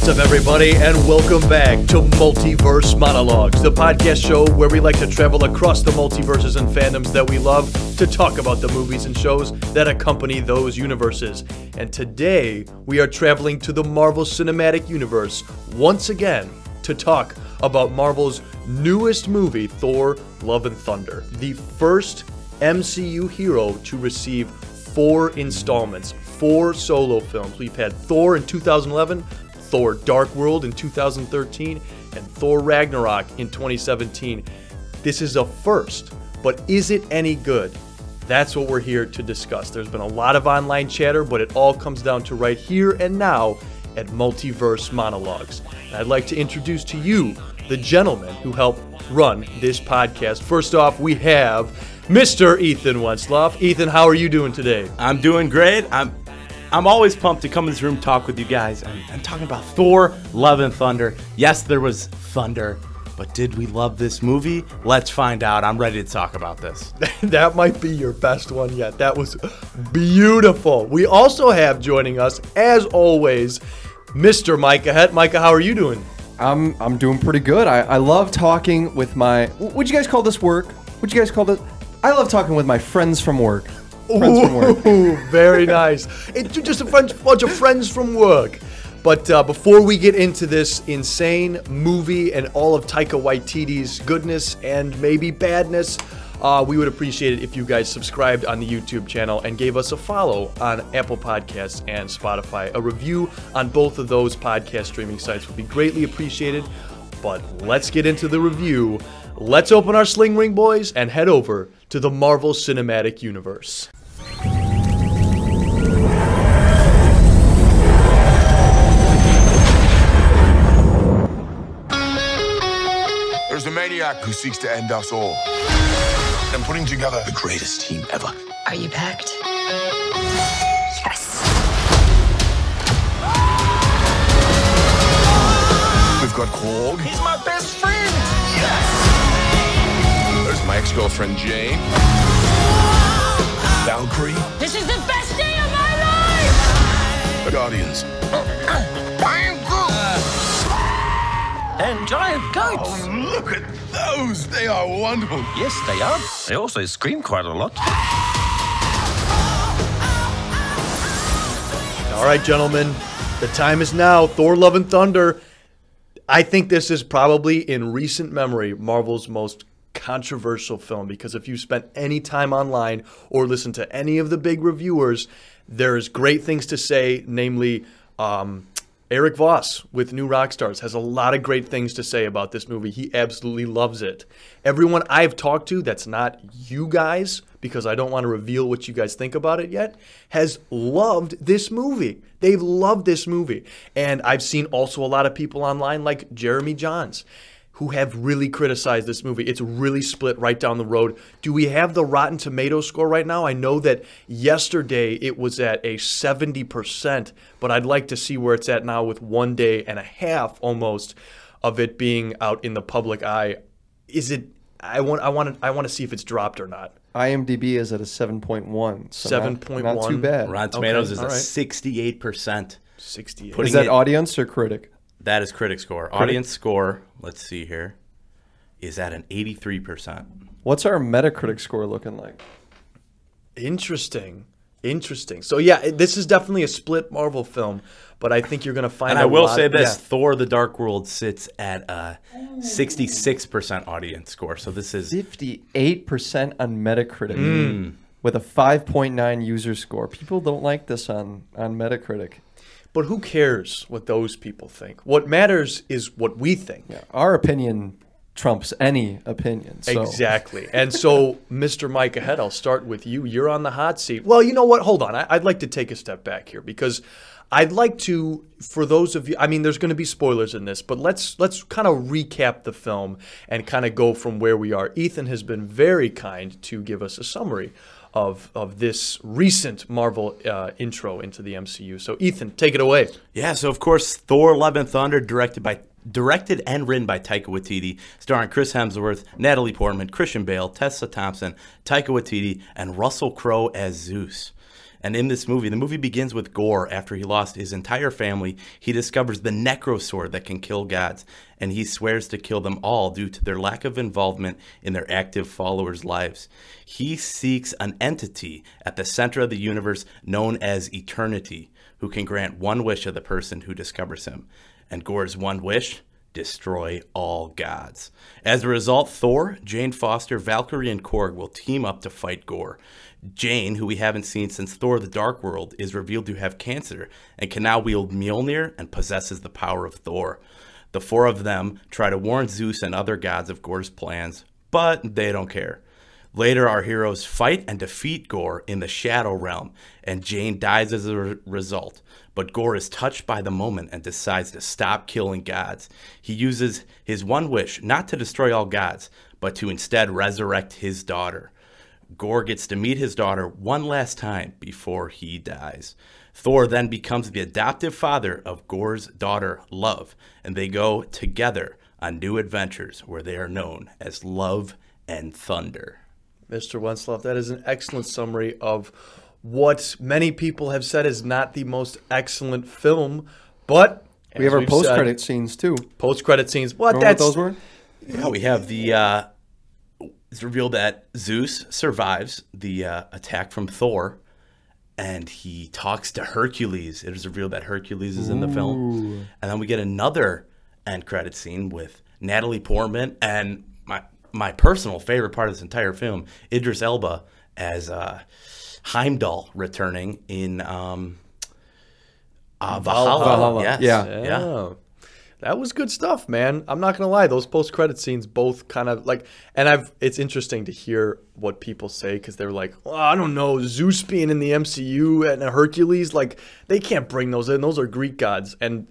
What's up, everybody, and welcome back to Multiverse Monologues, the podcast show where we like to travel across the multiverses and fandoms that we love to talk about the movies and shows that accompany those universes. And today, we are traveling to the Marvel Cinematic Universe once again to talk about Marvel's newest movie, Thor Love and Thunder, the first MCU hero to receive four installments, four solo films. We've had Thor in 2011, Thor Dark World in 2013, and Thor Ragnarok in 2017. This is a first, but is it any good? That's what we're here to discuss. There's been a lot of online chatter, but it all comes down to right here and now at Multiverse Monologues. And I'd like to introduce to you the gentlemen who help run this podcast. First off, we have Mr. Ethan Wensloff. Ethan, how are you doing today? I'm doing great. I'm I'm always pumped to come in this room talk with you guys. I'm, I'm talking about Thor, Love and Thunder. Yes, there was thunder, but did we love this movie? Let's find out. I'm ready to talk about this. that might be your best one yet. That was beautiful. We also have joining us, as always, Mr. Micah Het. Micah, how are you doing? I'm I'm doing pretty good. I, I love talking with my. Would you guys call this work? Would you guys call this? I love talking with my friends from work. Friends from work. Ooh, very nice. It's just a bunch, of friends from work. But uh, before we get into this insane movie and all of Taika Waititi's goodness and maybe badness, uh, we would appreciate it if you guys subscribed on the YouTube channel and gave us a follow on Apple Podcasts and Spotify. A review on both of those podcast streaming sites would be greatly appreciated. But let's get into the review. Let's open our sling ring, boys, and head over to the Marvel Cinematic Universe. Maniac who seeks to end us all. I'm putting together the greatest team ever. Are you packed? Yes. We've got Korg. He's my best friend. Yes. There's my ex-girlfriend Jane. Valkyrie. This is the best day of my life! The Guardians. Oh. And giant goats. Oh, look at those. They are wonderful. Yes, they are. They also scream quite a lot. All right, gentlemen, the time is now. Thor Love and Thunder. I think this is probably in recent memory Marvel's most controversial film because if you spent any time online or listened to any of the big reviewers, there's great things to say, namely, um, Erik Voss with New Rockstars has a lot of great things to say about this movie. He absolutely loves it. Everyone I've talked to that's not you guys, because I don't want to reveal what you guys think about it yet, has loved this movie. They've loved this movie. And I've seen also a lot of people online like Jeremy Jahns who have really criticized this movie. It's really split right down the road. Do we have the Rotten Tomato score right now? I know that yesterday it was at a 70%, but I'd like to see where it's at now with one day and a half almost of it being out in the public eye. Is it I want I want to I want to see if it's dropped or not. IMDb is at a 7.1. So not- 7.1. Not, too bad. Rotten Tomatoes Okay, is all at right. 68%. 68. Putting Is that it- audience or critic? That is critic score. Audience score, let's see here, is at an 83%. What's our Metacritic score looking like? Interesting. Interesting. So yeah, this is definitely a split Marvel film, but I think you're going to find And a I will lot- say this yeah. Thor the Dark World sits at a 66% audience score. So this is 58% on Metacritic Mm. with a 5.9 user score. People don't like this on, on Metacritic. But who cares what those people think? What matters is what we think. Yeah, our opinion trumps any opinion. So. Exactly. And so, Mr. Mike ahead, I'll start with you. You're on the hot seat. Well, you know what? Hold on. I, I'd like to take a step back here because I'd like to, for those of you, I mean, there's going to be spoilers in this, but let's let's kind of recap the film and kind of go from where we are. Ethan has been very kind to give us a summary of of this recent Marvel uh, intro into the MCU. So, Ethan, take it away. Yeah, so of course, Thor: Love and Thunder, directed by directed and written by Taika Waititi, starring Chris Hemsworth, Natalie Portman, Christian Bale, Tessa Thompson, Taika Waititi, and Russell Crowe as Zeus. And in this movie, the movie begins with Gorr after he lost his entire family. He discovers the Necrosword that can kill gods, and he swears to kill them all due to their lack of involvement in their active followers' lives. He seeks an entity at the center of the universe known as Eternity, who can grant one wish of the person who discovers him. And Gorr's one wish destroy all gods. As a result, Thor, Jane Foster, Valkyrie, and Korg will team up to fight Gorr. Jane, who we haven't seen since Thor the Dark World, is revealed to have cancer and can now wield Mjolnir and possesses the power of Thor. The four of them try to warn Zeus and other gods of Gorr's plans, but they don't care. Later, our heroes fight and defeat Gorr in the Shadow Realm, and Jane dies as a re- result. But Gorr is touched by the moment and decides to stop killing gods. He uses his one wish not to destroy all gods, but to instead resurrect his daughter. Gorr gets to meet his daughter one last time before he dies. Thor then becomes the adoptive father of Gorr's daughter, Love, and they go together on new adventures where they are known as Love and Thunder. Mr. Wenslav, that is an excellent summary of what many people have said is not the most excellent film, but We have our post credit scenes too. post credit scenes. What Remember what those were? Yeah, we have the. Uh, it's revealed that Zeus survives the uh, attack from Thor, and he talks to Hercules. It is revealed that Hercules is in the film, and then we get another end credit scene with Natalie Portman and my my personal favorite part of this entire film, Idris Elba as uh, Heimdall returning in um, uh, Valhalla. Valhalla, Yes. yeah. yeah. Oh. That was good stuff, man. I'm not gonna lie; those post-credit scenes both kind of like, and I've. It's interesting to hear what people say because they're like, well, I don't know, Zeus being in the MCU and Hercules, like they can't bring those in. Those are Greek gods, and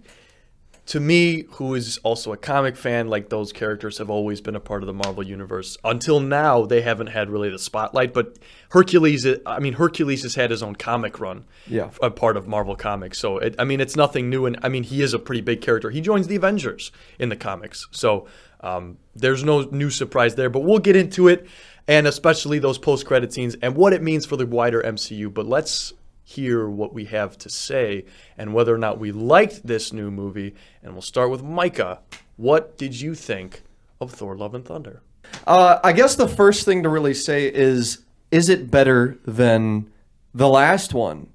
to me, who is also a comic fan, like those characters have always been a part of the Marvel universe. Until now, they haven't had really the spotlight. But Hercules, I mean, Hercules has had his own comic run, Yeah. a part of Marvel Comics. So, it, I mean, it's nothing new. And I mean, he is a pretty big character. He joins the Avengers in the comics. So, um, there's no new surprise there. But we'll get into it, and especially those post-credit scenes and what it means for the wider MCU. But let's hear what we have to say and whether or not we liked this new movie. And we'll start with Micah. What did you think of Thor: Love and Thunder? Uh, I guess the first thing to really say is, is it better than the last one,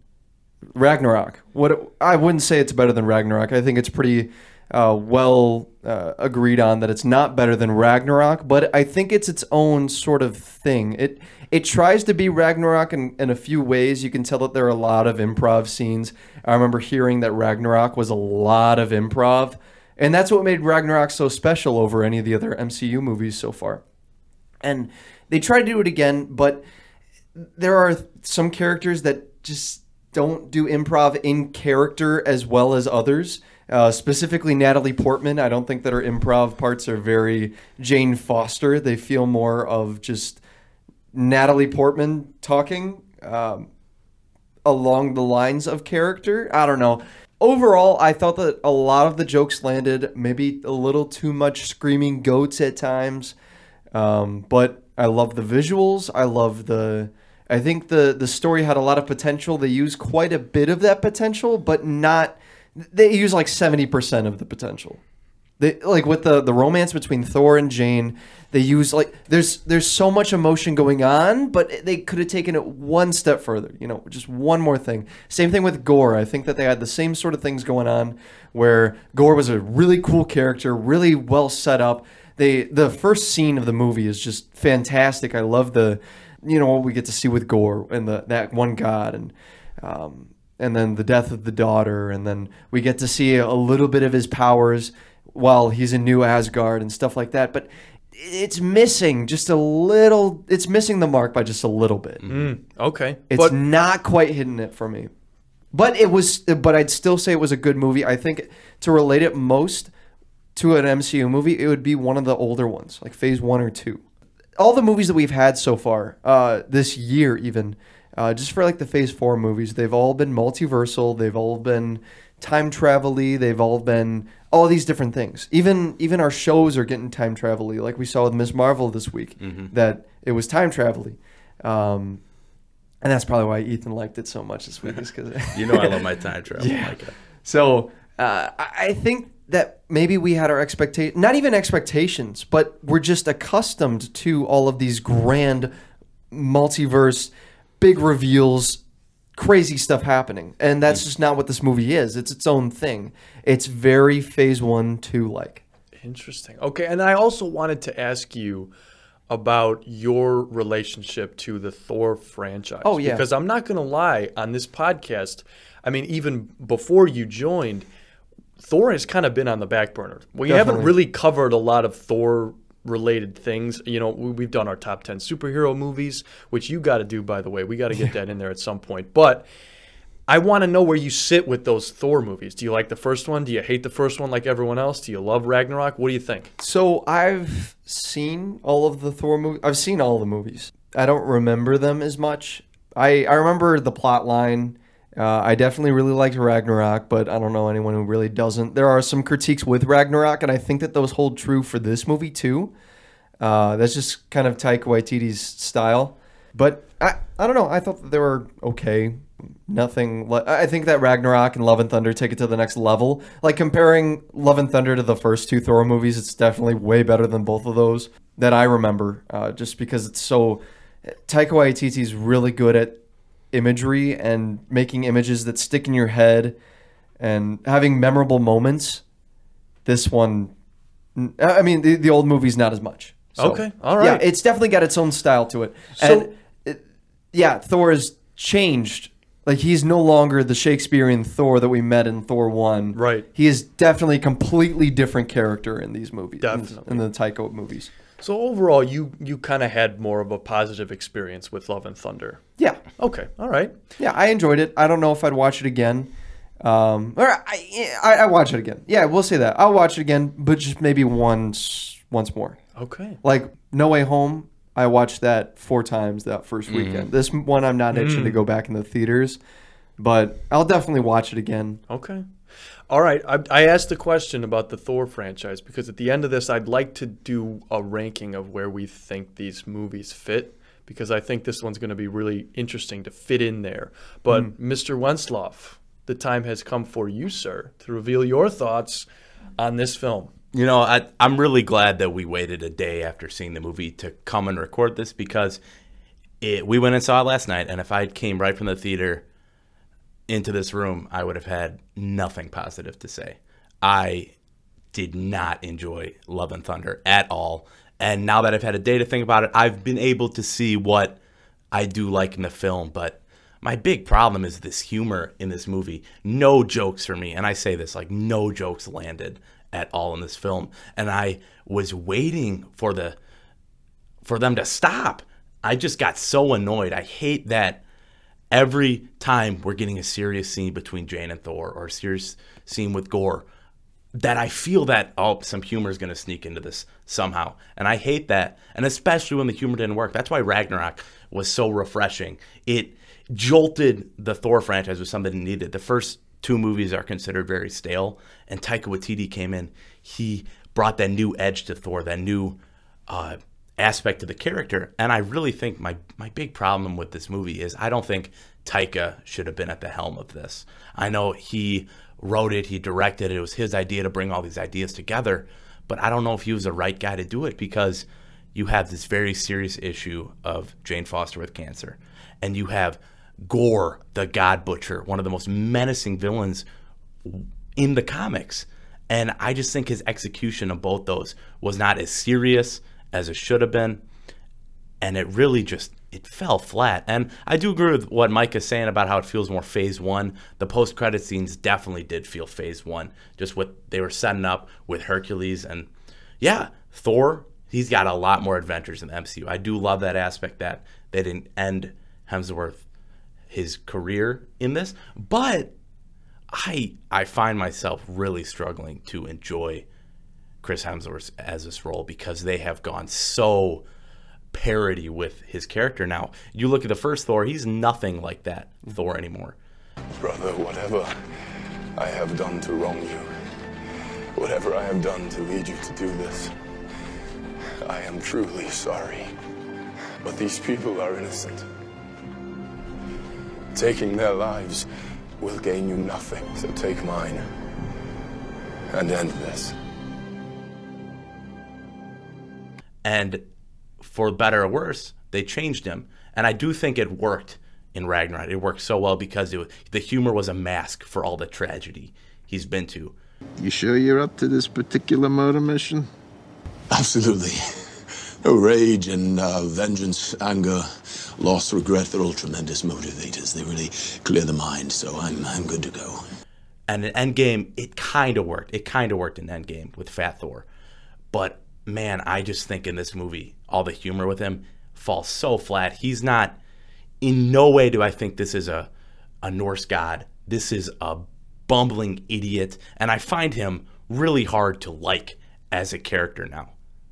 Ragnarok? What I wouldn't say it's better than Ragnarok. I think it's pretty uh, well uh, agreed on that it's not better than Ragnarok, but I think it's its own sort of thing. It it tries to be Ragnarok in, in a few ways. You can tell that there are a lot of improv scenes. I remember hearing that Ragnarok was a lot of improv. And that's what made Ragnarok so special over any of the other MCU movies so far and they try to do it again but there are some characters that just don't do improv in character as well as others uh, specifically natalie portman i don't think that her improv parts are very jane foster they feel more of just natalie portman talking um, along the lines of character. I don't know. Overall, I thought that a lot of the jokes landed, maybe a little too much screaming goats at times. Um, but I love the visuals. I love the. I think the the story had a lot of potential. They use quite a bit of that potential, but not. They use like seventy percent of the potential. They like with the the romance between Thor and Jane. They use like there's there's so much emotion going on, but they could have taken it one step further. You know, just one more thing. Same thing with Gorr. I think that they had the same sort of things going on, where Gorr was a really cool character, really well set up. They the first scene of the movie is just fantastic. I love the, you know, what we get to see with Gorr and the that one god and. Um, and then the death of the daughter, and then we get to see a little bit of his powers while he's in New Asgard and stuff like that. But it's missing just a little. It's missing the mark by just a little bit. Okay, It's but not quite hitting it for me. But it was. But I'd still say it was a good movie. I think to relate it most to an MCU movie, it would be one of the older ones, like Phase One or Two. All the movies that we've had so far uh, this year, even uh, just for like the Phase Four movies, they've all been multiversal. They've all been time travel-y. They've all been all these different things. Even even our shows are getting time travel-y, like we saw with Miss Marvel this week. That it was time travel-y. Um, and that's probably why Ethan liked it so much this week. Is because You know I love my time travel. Yeah. Micah. So uh, I I think that maybe we had our expectation, not even expectations, but we're just accustomed to all of these grand multiverse, big reveals, crazy stuff happening, and that's mm. just not what this movie is. It's its own thing. It's very Phase One, Two like. Interesting. Okay, and I also wanted to ask you about your relationship to the Thor franchise. Oh, yeah. Because I'm not going to lie, on this podcast, I mean, even before you joined, Thor has kind of been on the back burner. We haven't really covered a lot of Thor related things. You know, we, we've done our top 10 superhero movies, which you got to do, by the way. We got to get that in there at some point. But I want to know where you sit with those Thor movies. Do you like the first one? Do you hate the first one like everyone else? Do you love Ragnarok? What do you think? So I've seen all of the Thor movies. I've seen all the movies. I don't remember them as much. I I remember the plot line. Uh, I definitely really liked Ragnarok, but I don't know anyone who really doesn't. There are some critiques with Ragnarok, and I think that those hold true for this movie too. Uh, that's just kind of Taika Waititi's style. But I, I don't know. I thought that they were okay. Nothing. Li- I think that Ragnarok and Love and Thunder take it to the next level. Like comparing Love and Thunder to the first two Thor movies, it's definitely way better than both of those that I remember. Uh, just because it's so. Taika Waititi's really good at imagery and making images that stick in your head and having memorable moments. This one, I mean, the, the old movie's not as much. So, Okay, all right. Yeah, it's definitely got its own style to it. So- and it, yeah, Thor has changed. Like he's no longer the Shakespearean Thor that we met in Thor one. Right. He is definitely a completely different character in these movies. in- Definitely. in the Taika movies. So overall, you you kind of had more of a positive experience with Love and Thunder. Yeah, Okay, all right. yeah, I enjoyed it. I don't know if I'd watch it again. Um, or I, I, I watch it again. Yeah, we'll say that. I'll watch it again, but just maybe once, once more. Okay. Like No Way Home, I watched that four times that first weekend. This one, I'm not itching to go back in the theaters, but I'll definitely watch it again. Okay. All right. I, I asked the question about the Thor franchise because at the end of this, I'd like to do a ranking of where we think these movies fit because I think this one's going to be really interesting to fit in there. But mm. Mr. Wenslaw, the time has come for you, sir, to reveal your thoughts on this film. You know, I, I'm really glad that we waited a day after seeing the movie to come and record this because it, we went and saw it last night, and if I came right from the theater into this room, I would have had nothing positive to say. I did not enjoy Love and Thunder at all. And now that I've had a day to think about it, I've been able to see what I do like in the film. But my big problem is this humor in this movie. No jokes for me. And I say this like, no jokes landed at all in this film. And I was waiting for the for them to stop. I just got so annoyed. I hate that every time we're getting a serious scene between Jane and Thor or a serious scene with Gorr, that I feel that oh some humor is going to sneak into this somehow, and I hate that. And especially when the humor didn't work. That's why Ragnarok was so refreshing. It jolted the Thor franchise with something needed. The first two movies are considered very stale, and Taika Waititi came in. He brought that new edge to Thor, that new uh, aspect to the character. And I really think my my big problem with this movie is I don't think Taika should have been at the helm of this. I know he wrote it, he directed it, it was his idea to bring all these ideas together, but I don't know if he was the right guy to do it because you have this very serious issue of Jane Foster with cancer, and you have Gorr, the God Butcher, one of the most menacing villains in the comics. And I just think his execution of both those was not as serious as it should have been. And it really just it fell flat. And I do agree with what Mike is saying about how it feels more phase one. The post credit scenes definitely did feel phase one. Just what they were setting up with Hercules and yeah, Thor, he's got a lot more adventures in the MCU. I do love that aspect that they didn't end Hemsworth his career in this. But I I find myself really struggling to enjoy Chris Hemsworth as this role because they have gone so parody with his character now. You look at the first Thor, he's nothing like that mm-hmm. Thor anymore. Brother, whatever I have done to wrong you, whatever I have done to lead you to do this, I am truly sorry. But these people are innocent. Taking their lives will gain you nothing, so take mine and end this. and for better or worse, they changed him. And I do think it worked in Ragnarok. It worked so well because it was, the humor was a mask for all the tragedy he's been to. You sure you're up to this particular motor mission? Absolutely. No rage and uh, vengeance, anger, loss, regret, they're all tremendous motivators. They really clear the mind, so I'm, I'm good to go. And in Endgame, it kind of worked. It kind of worked in Endgame with Fat Thor. But man, I just think in this movie, all the humor with him falls so flat. He's not, in no way do I think this is a, a Norse god. This is a bumbling idiot. And I find him really hard to like as a character now.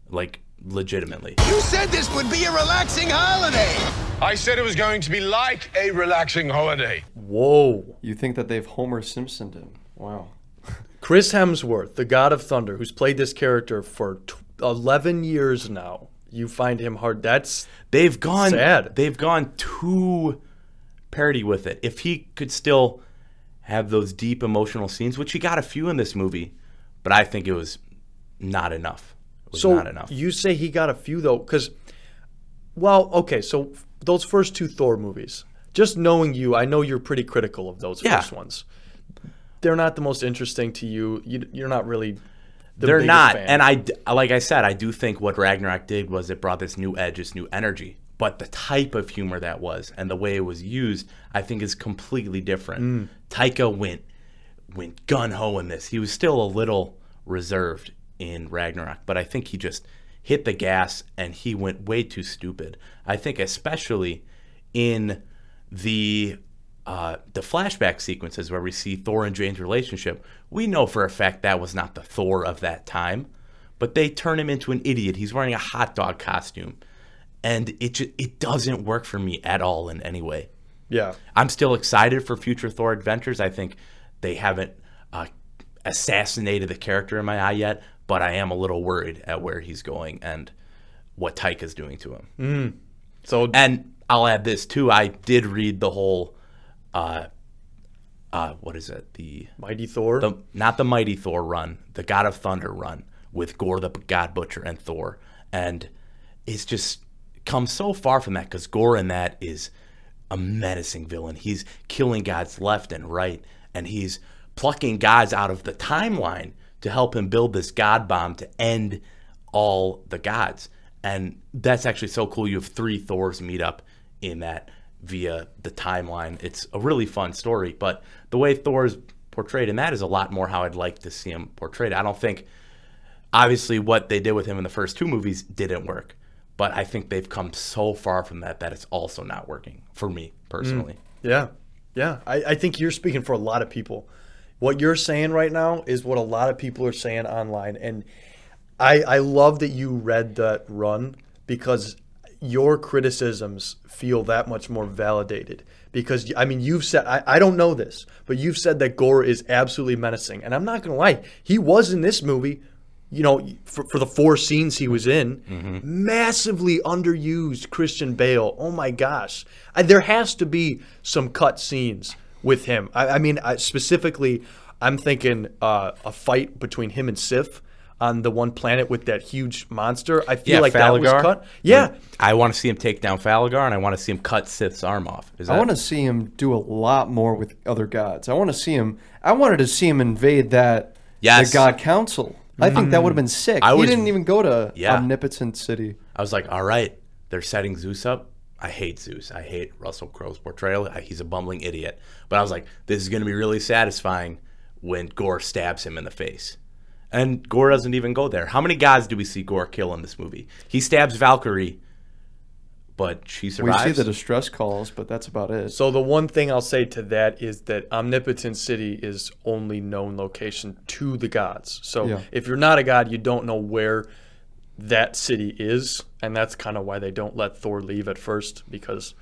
Like, legitimately. You said this would be a relaxing holiday. I said it was going to be like a relaxing holiday. Whoa. You think that they've Homer Simpsoned him? Wow. Chris Hemsworth, the God of Thunder, who's played this character for t- 11 years now. You find him hard. That's They've gone Sad. They've gone too parody with it. If he could still have those deep emotional scenes, which he got a few in this movie, but I think it was not enough. It was so not enough. you say he got a few though, because well, okay, so those first two Thor movies. Just knowing you, I know you're pretty critical of those Yeah. first ones. They're not the most interesting to you. you you're not really. The They're not, fan. and I, like I said, I do think what Ragnarok did was it brought this new edge, this new energy. But the type of humor that was and the way it was used, I think, is completely different. Mm. Taika went went gun ho in this. He was still a little reserved in Ragnarok, but I think he just hit the gas and he went way too stupid. I think especially in the uh, the flashback sequences where we see Thor and Jane's relationship, we know for a fact that was not the Thor of that time, but they turn him into an idiot. He's wearing a hot dog costume, and it ju- it doesn't work for me at all in any way. yeah, I'm still excited for future Thor adventures. I think they haven't uh, assassinated the character in my eye yet, but I am a little worried at where he's going and what Taika is doing to him. so And I'll add this too. I did read the whole, uh, uh, what is it? The Mighty Thor. the not the mighty Thor run, the God of Thunder run with Gorr the God Butcher and Thor, and it's just come so far from that because Gorr in that is a menacing villain. He's killing gods left and right, and he's plucking gods out of the timeline to help him build this god bomb to end all the gods. And that's actually so cool. You have three Thors meet up in that via the timeline. It's a really fun story, but the way Thor's portrayed in that is a lot more how I'd like to see him portrayed. I don't think, obviously, what they did with him in the first two movies didn't work, but I think they've come so far from that that it's also not working for me personally. Mm, yeah, yeah. I, I think you're speaking for a lot of people. What you're saying right now is what a lot of people are saying online, and I I love that you read that run because your criticisms feel that much more validated. Because I mean, you've said I, I don't know this, but you've said that Gorr is absolutely menacing, and I'm not gonna lie, he was in this movie. You know, for, for the four scenes he was in, massively underused Christian Bale. Oh my gosh, I, there has to be some cut scenes with him. I, I mean, I, specifically, I'm thinking uh, a fight between him and Sif on the one planet with that huge monster. I feel Yeah, like that was cut. Yeah, I want to see him take down Falligar, and I want to see him cut Sif's arm off. Is I want to see him do a lot more with other gods. I want to see him. I wanted to see him invade that Yes. the God Council. I think that would have been mm. sick. I he didn't even go to Yeah. Omnipotent City. I was like, all right, they're setting Zeus up. I hate Zeus. I hate Russell Crowe's portrayal. He's a bumbling idiot. But I was like, this is going to be really satisfying when Gorr stabs him in the face. And Gorr doesn't even go there. How many guys do we see Gorr kill in this movie? He stabs Valkyrie, but she survives. We see the distress calls, but that's about it. So the one thing I'll say to that is that Omnipotent City is only known location to the gods. So Yeah. if you're not a god, you don't know where that city is, and that's kind of why they don't let Thor leave at first because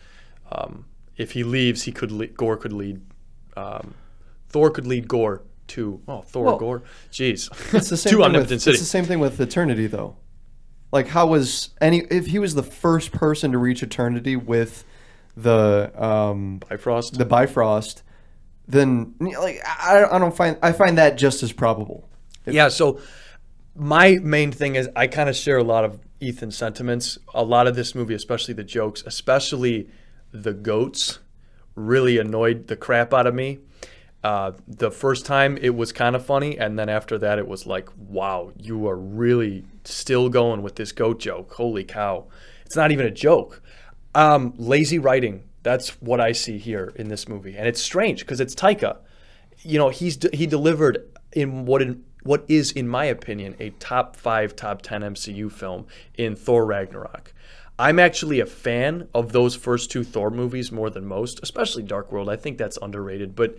um, if he leaves, he could le- Gorr could lead um, Thor could lead Gorr to oh Thor Well, Gorr, jeez, It's the same to thing Omnipotent with, City. It's the same thing with Eternity, though. Like, how was any? If he was the first person to reach Eternity with the um, Bifrost. the Bifrost, then like I, I don't find I find that just as probable. Yeah, so my main thing is I kind of share a lot of Ethan's sentiments. A lot of this movie, especially the jokes, especially the goats, really annoyed the crap out of me. Uh, the first time it was kind of funny, and then after that it was like, wow, you are really still going with this goat joke. Holy cow. It's not even a joke. Um, lazy writing. That's what I see here in this movie. And it's strange because it's Taika you know he's he delivered in what in what is in my opinion a top 5 top 10 MCU film in Thor Ragnarok. I'm actually a fan of those first two Thor movies more than most, especially Dark World. I think that's underrated, but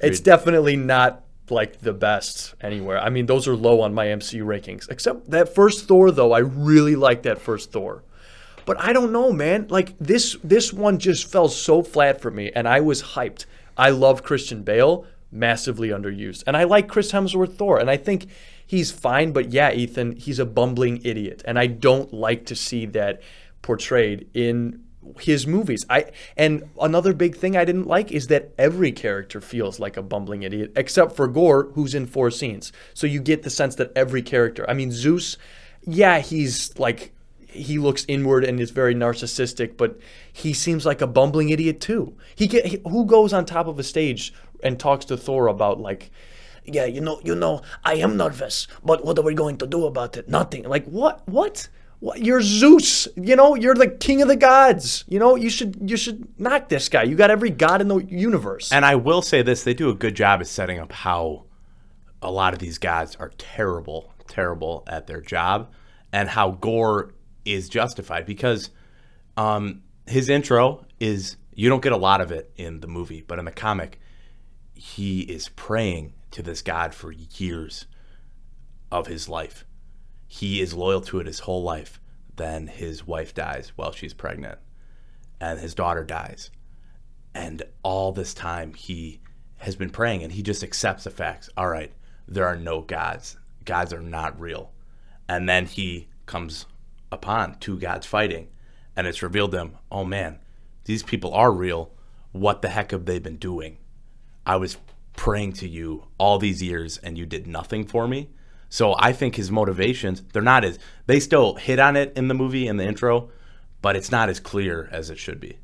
it's definitely not like the best anywhere. I mean, those are low on my MCU rankings. Except that first Thor though, I really like that first Thor. But I don't know, man. Like this this one just fell so flat for me and I was hyped. I love Christian Bale, massively underused. And I like Chris Hemsworth Thor and I think he's fine, but yeah, Ethan, he's a bumbling idiot and I don't like to see that portrayed in his movies. I and another big thing I didn't like is that every character feels like a bumbling idiot except for Gorr who's in four scenes. So you get the sense that every character, I mean Zeus, yeah, he's like he looks inward and is very narcissistic, but he seems like a bumbling idiot too. He get he, who goes on top of a stage and talks to Thor about like yeah, you know, you know, I am nervous, but what are we going to do about it? Nothing. Like what? What? You're Zeus. You know, you're the king of the gods. You know, you should you should knock this guy. You got every god in the universe. And I will say this: they do a good job of setting up how a lot of these guys are terrible, terrible at their job, and how Gore is justified because um, his intro is you don't get a lot of it in the movie, but in the comic, he is praying to this god for years of his life. He is loyal to it his whole life. Then his wife dies while she's pregnant, and his daughter dies. And all this time, he has been praying and he just accepts the facts. All right, there are no gods, gods are not real. And then he comes upon two gods fighting, and it's revealed to him, oh man, these people are real. What the heck have they been doing? I was praying to you all these years and you did nothing for me. So I think his motivations, they're not as they still hit on it in the movie in the intro, but it's not as clear as it should be.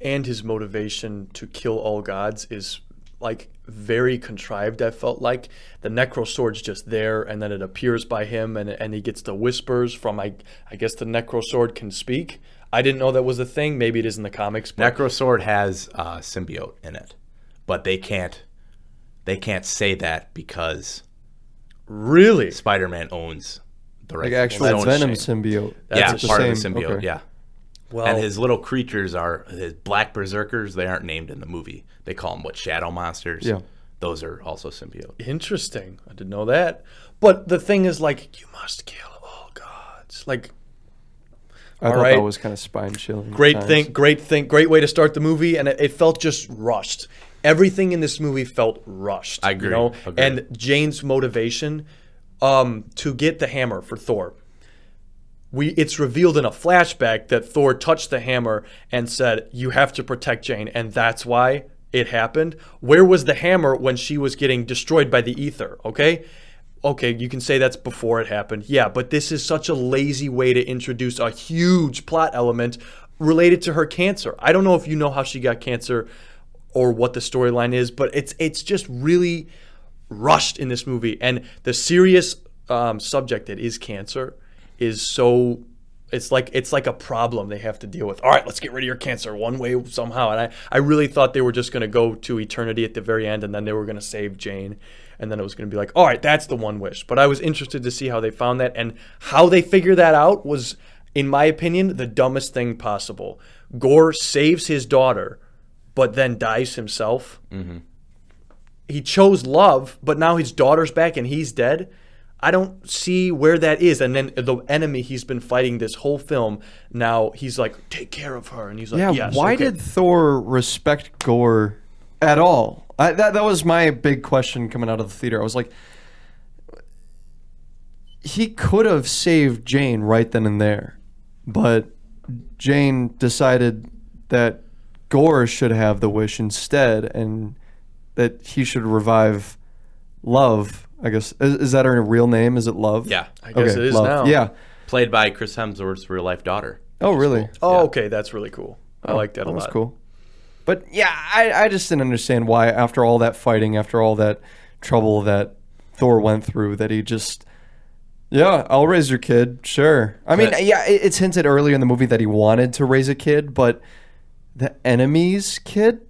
and his motivation to kill all gods is like very contrived. I felt like the necro sword's just there, and then it appears by him, and and he gets the whispers from I I guess the necro sword can speak. I didn't know that was a thing. Maybe it is in the comics. But necro sword has uh, symbiote in it, but they can't they can't say that because really, Spider-Man owns the right Like actual his own Venom shape. symbiote. yeah, It's the part of the symbiote. okay. Yeah. well, and his little creatures are his black berserkers. They aren't named in the movie. They call them what shadow monsters. Yeah. those are also symbiote. interesting. I didn't know that. But the thing is, like, you must kill all gods. Like, I All thought right. that was kind of spine chilling. great thing, great thing, great way to start the movie, and it, it felt just rushed. Everything in this movie felt rushed. I agree, You know? agree. And Jane's motivation um, to get the hammer for Thor. We it's revealed in a flashback that Thor touched the hammer and said, "You have to protect Jane," and that's why it happened. Where was the hammer when she was getting destroyed by the ether? Okay. Okay, you can say that's before it happened. Yeah, but this is such a lazy way to introduce a huge plot element related to her cancer. I don't know if you know how she got cancer or what the storyline is, but it's it's just really rushed in this movie. And the serious um, subject that is cancer is so it's like it's like a problem they have to deal with. All right, let's get rid of your cancer one way somehow. And I, I really thought they were just going to go to eternity at the very end, and then they were going to save Jane, and then it was going to be like, all right, that's the one wish. But I was interested to see how they found that and how they figure that out was, in my opinion, the dumbest thing possible. Gorr saves his daughter, but then dies himself mm-hmm. he chose love, but now his daughter's back and he's dead. I don't see where that is. And then the enemy he's been fighting this whole film, now he's like, take care of her. And he's like, Yeah, yes. why okay." did Thor respect Gorr at all? I, that that was my big question coming out of the theater. I was like, he could have saved Jane right then and there, but Jane decided that Gorr should have the wish instead, and that he should revive Love. I guess is, is that her real name? Is it Love? Yeah. I guess it is now. Yeah. Played by Chris Hemsworth's real life daughter. Oh, really? Oh, okay, that's really cool. I oh, like that a That was lot. cool. But yeah, I, I just didn't understand why after all that fighting, after all that trouble that Thor went through, that he just yeah, I'll raise your kid, sure. I mean, yeah, it's hinted earlier in the movie that he wanted to raise a kid, but the enemy's kid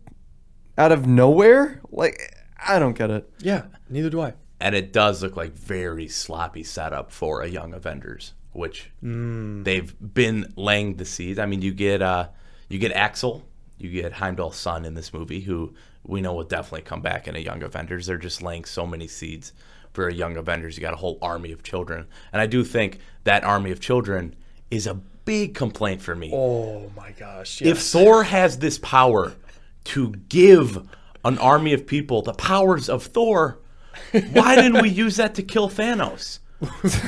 out of nowhere, like I don't get it. Yeah, neither do I. and it does look like very sloppy setup for a young Avengers, which they've been laying the seeds. I mean, you get uh, you get Axl, you get Heimdall's son in this movie, who we know will definitely come back in a young Avengers. They're just laying so many seeds for a young Avengers. You got a whole army of children, and I do think that army of children is a big complaint for me. Oh my gosh. If Thor has this power to give an army of people the powers of Thor, why didn't we use that to kill Thanos?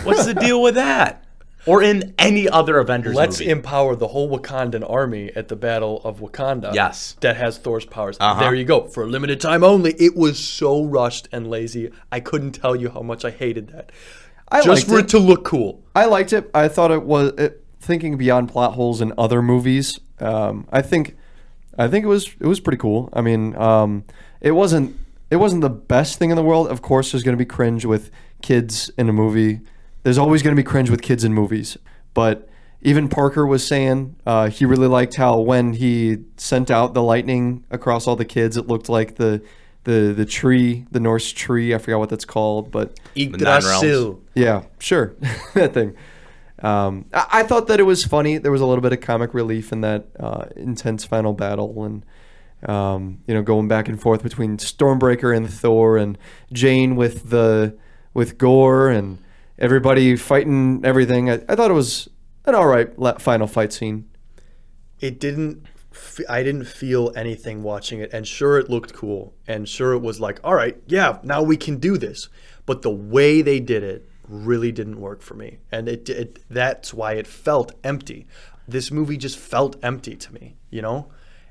What's the deal with that? Or in any other Avengers Let's movie? empower the whole Wakandan army at the Battle of Wakanda. Yes. That has Thor's powers. Uh-huh. There you go. For a limited time only. It was so rushed and lazy. I couldn't tell you how much I hated that. I Just liked for it. it to look cool. I liked it. I thought it was it, thinking beyond plot holes in other movies. Um, I think, I think it was it was pretty cool. I mean, um, it wasn't it wasn't the best thing in the world. Of course, there's going to be cringe with kids in a movie. There's always going to be cringe with kids in movies. But even Parker was saying uh, he really liked how when he sent out the lightning across all the kids, it looked like the the the tree, the Norse tree. I forgot what that's called, but. Yggdrasil. yeah, sure. that thing. Um, I, I thought that it was funny. There was a little bit of comic relief in that uh, intense final battle, and um, you know, going back and forth between Stormbreaker and Thor, and Jane with the with Gore, and everybody fighting everything. I, I thought it was an all right final fight scene. it didn't i didn't feel anything watching it and sure it looked cool and sure it was like all right yeah now we can do this but the way they did it really didn't work for me. And it, it that's why it felt empty. This movie just felt empty to me you know?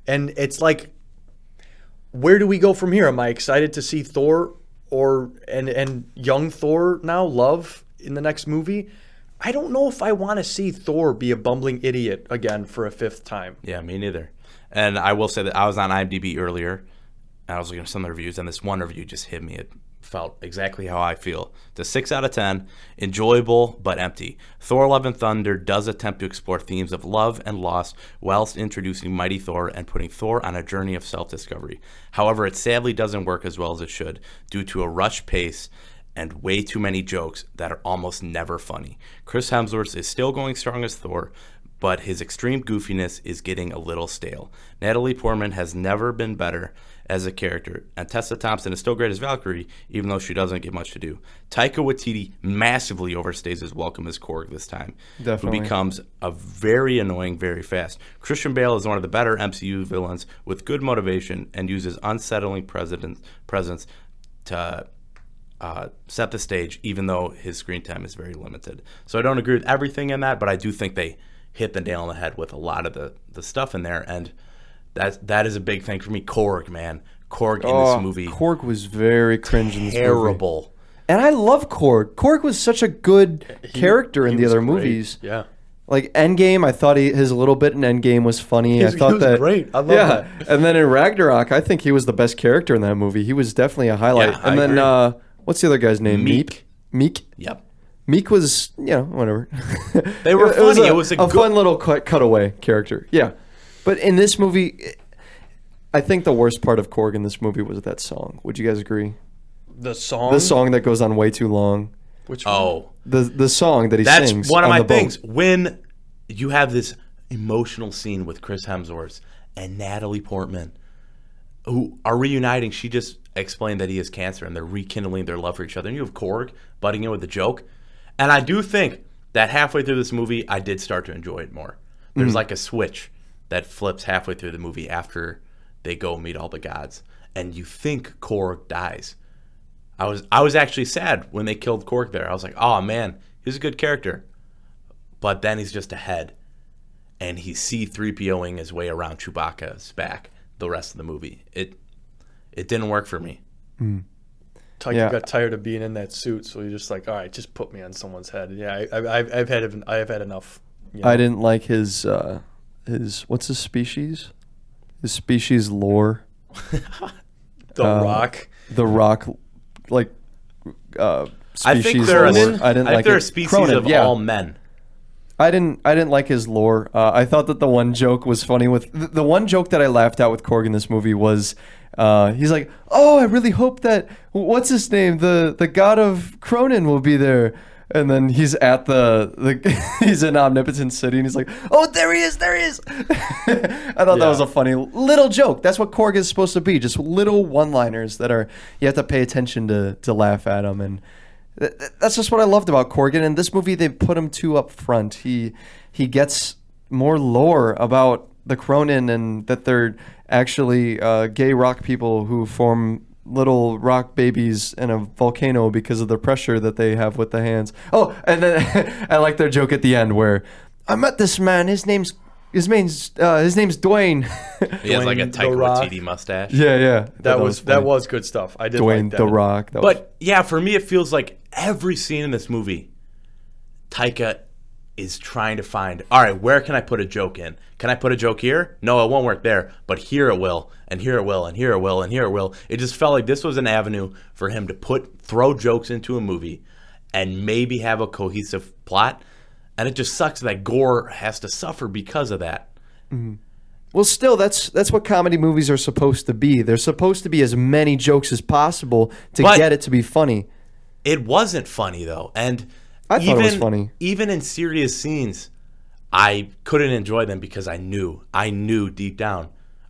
And it's like where do we go from here? Am i excited to see thor or and and young thor now love in the next movie? I don't know if i want to see thor be a bumbling idiot again for a fifth time. Yeah, me neither. And I will say that I was on IMDb earlier, I was looking at some of the reviews, and this one review just hit me. It felt exactly how I feel. It's a 6 out of 10, enjoyable but empty. Thor Love and Thunder does attempt to explore themes of love and loss whilst introducing Mighty Thor and putting Thor on a journey of self discovery. However, it sadly doesn't work as well as it should due to a rushed pace and way too many jokes that are almost never funny. Chris Hemsworth is still going strong as Thor, but his extreme goofiness is getting a little stale. Natalie Portman has never been better as a character, and Tessa Thompson is still great as Valkyrie, even though she doesn't get much to do. Taika Waititi massively overstays his welcome as Korg this time, Definitely. who becomes a very annoying very fast. Christian Bale is one of the better MCU villains with good motivation and uses unsettling presence presence to uh, set the stage, even though his screen time is very limited. So I don't agree with everything in that, but I do think they hit the nail on the head with a lot of the, the stuff in there, and that that is a big thing for me. Korg, man, Korg in Oh, this movie, Korg was very cringe in this movie. terrible. And I love Korg. Korg was such a good character in the other great. movies. Yeah. Like Endgame, I thought he, his little bit in Endgame was funny. He's- I thought he was that great. I love yeah. that. And then in Ragnarok, I think he was the best character in that movie. He was definitely a highlight. Yeah, I and then agree. uh, what's the other guy's name? Meek. Meek. Yep. Meek was, you know, whatever. They were It was funny. a, It was a good- fun little cut, cutaway character. Yeah. But in this movie, I think the worst part of Korg in this movie was that song. Would you guys agree? The song. The song that goes on way too long. Which oh. one? Oh, The the song that he that's sings. That's one of on my the boat. things. When you have this emotional scene with Chris Hemsworth and Natalie Portman, who are reuniting, she just explained that he has cancer and they're rekindling their love for each other. And you have Korg butting in with a joke. And I do think that halfway through this movie, I did start to enjoy it more. There's mm-hmm. like a switch that flips halfway through the movie after they go meet all the gods, and you think Korg dies. I was I was actually sad when they killed Korg there. I was like, oh man, he's a good character, but then he's just a head, and he's C3POing his way around Chewbacca's back the rest of the movie. It it didn't work for me. Taika Yeah. got tired of being in that suit, so he's just like, all right, just put me on someone's head. Yeah, I, I, I've, I've had I've had enough. you know. I didn't like his uh, his what's his species? His species lore. The uh, Rock. The Rock, like uh, I species think they're a, lore. I didn't I think like they're it. a species Kronan, of yeah. all men. I didn't I didn't like his lore. Uh, I thought that the one joke was funny with the, the one joke that I laughed at with Korg in this movie was uh, he's like, "Oh, I really hope that what's his name, the the god of Kronan will be there." And then he's at the, the he's in Omnipotent City and he's like, "Oh, there he is, there he is." I thought that was a funny little joke. That's what Korg is supposed to be, just little one-liners that are you have to pay attention to to laugh at them and Th- th- that's just what I loved about Corgan. In this movie, they put him too up front. He he gets more lore about the Kronan and that they're actually uh, gay rock people who form little rock babies in a volcano because of the pressure that they have with the hands. Oh, and then I like their joke at the end where I met this man. His name's his name's uh, his name's Dwayne. He has like a Dwayne The Taika Waititi mustache. yeah, yeah. That was that was good stuff. I did Dwayne like that. the Rock. That was- But yeah, for me, it feels like every scene in this movie, Taika is trying to find. All right, where can I put a joke in? Can I put a joke here? No, it won't work there. But here it will, and here it will, and here it will, and here it will. It just felt like this was an avenue for him to put throw jokes into a movie, and maybe have a cohesive plot. And it just sucks that Gorr has to suffer because of that. Mm-hmm. Well, still, that's that's what comedy movies are supposed to be. They're supposed to be as many jokes as possible to But- get it to be funny. It wasn't funny though, and I thought it even, was funny. Even in serious scenes, I couldn't enjoy them because I knew, I knew deep down,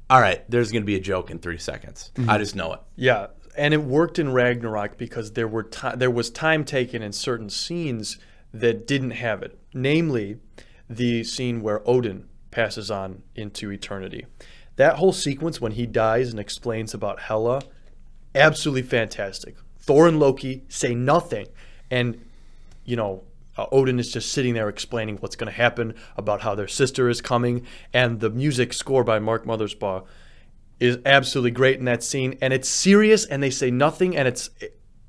all right, there's gonna be a joke in three seconds. Mm-hmm. I just know it. Yeah, and it worked in Ragnarok because there were ti- there was time taken in certain scenes that didn't have it. Namely, the scene where Odin passes on into eternity. That whole sequence when he dies and explains about Hela, absolutely fantastic. Thor and Loki say nothing, and you know, uh, Odin is just sitting there explaining what's going to happen about how their sister is coming, and the music score by Mark Mothersbaugh is absolutely great in that scene, and it's serious, and they say nothing, and it's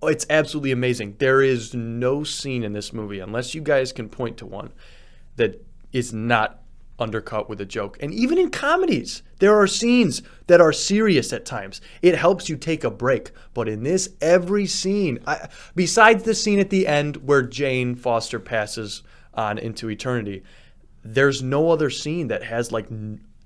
it's absolutely amazing. There is no scene in this movie, unless you guys can point to one, that is not undercut with a joke. And even in comedies, there are scenes that are serious at times. It helps you take a break. But in this, every scene, I, besides the scene at the end where Jane Foster passes on into eternity, there's no other scene that has like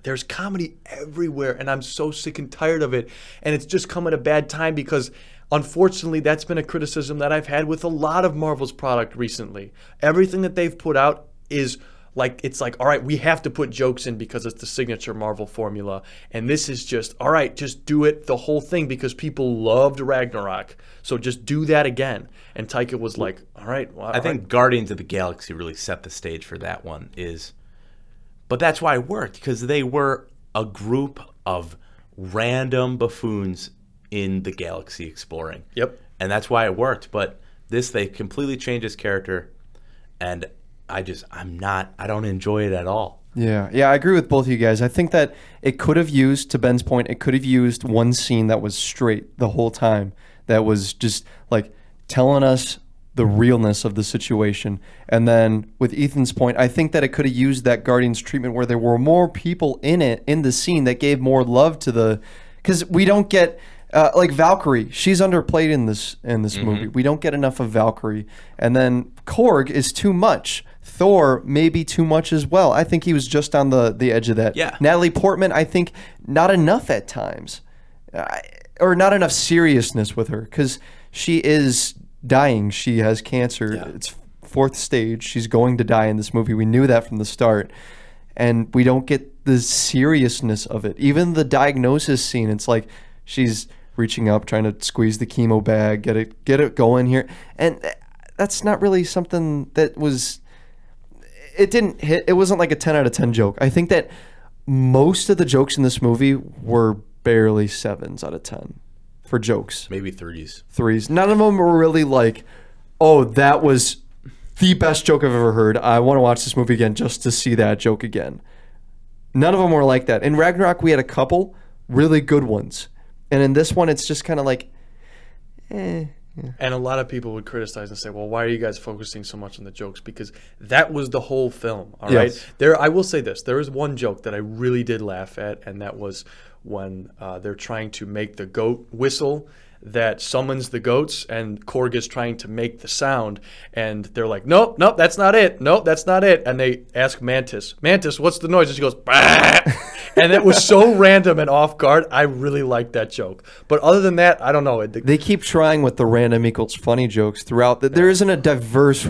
there's comedy everywhere and i'm so sick and tired of it and it's just come at a bad time because unfortunately that's been a criticism that i've had with a lot of marvel's product recently everything that they've put out is like it's like all right we have to put jokes in because it's the signature marvel formula and this is just all right just do it the whole thing because people loved ragnarok so just do that again and taika was like all right well, I think Guardians of the Galaxy really set the stage for that one. Is, but that's why it worked because they were a group of random buffoons in the galaxy exploring. Yep. and that's why it worked. But this, they completely changed his character, and I just, I'm not, I don't enjoy it at all. Yeah, yeah, I agree with both of you guys. I think that it could have used, to Ben's point, it could have used one scene that was straight the whole time, that was just like telling us the realness of the situation. And then with Ethan's point, I think that it could have used that Guardians treatment where there were more people in it, in the scene, that gave more love to the. Because we don't get. Uh, like Valkyrie, she's underplayed in this in this movie. We don't get enough of Valkyrie, and then Korg is too much. Thor maybe too much as well. I think he was just on the the edge of that. Yeah. Natalie Portman, I think not enough at times, I, or not enough seriousness with her because she is dying. She has cancer. It's fourth stage. She's going to die in this movie. We knew that from the start, and we don't get the seriousness of it. Even the diagnosis scene, it's like she's reaching up, trying to squeeze the chemo bag, get it get it going here, and that's not really something that was it didn't hit. It wasn't like a 10 out of 10 joke. I think that most of the jokes in this movie were barely sevens out of 10 for jokes, Maybe threes. threes. None of them were really like, oh, that was the best joke I've ever heard. I want to watch this movie again just to see that joke again. None of them were like that. In Ragnarok, we had a couple really good ones, and in this one, it's just kind of like, eh. And a lot of people would criticize and say, "Well, why are you guys focusing so much on the jokes?" Because that was the whole film. All right. Yes. There, I will say this: there is one joke that I really did laugh at, and that was when uh, they're trying to make the goat whistle that summons the goats, and Korg is trying to make the sound, and they're like, "Nope, nope, that's not it. Nope, that's not it." And they ask Mantis, "Mantis, what's the noise?" And she goes, "Bah!" and it was so random and off guard. I really liked that joke. But other than that, I don't know. It, They keep trying with the random equals funny jokes throughout. The, there isn't a diverse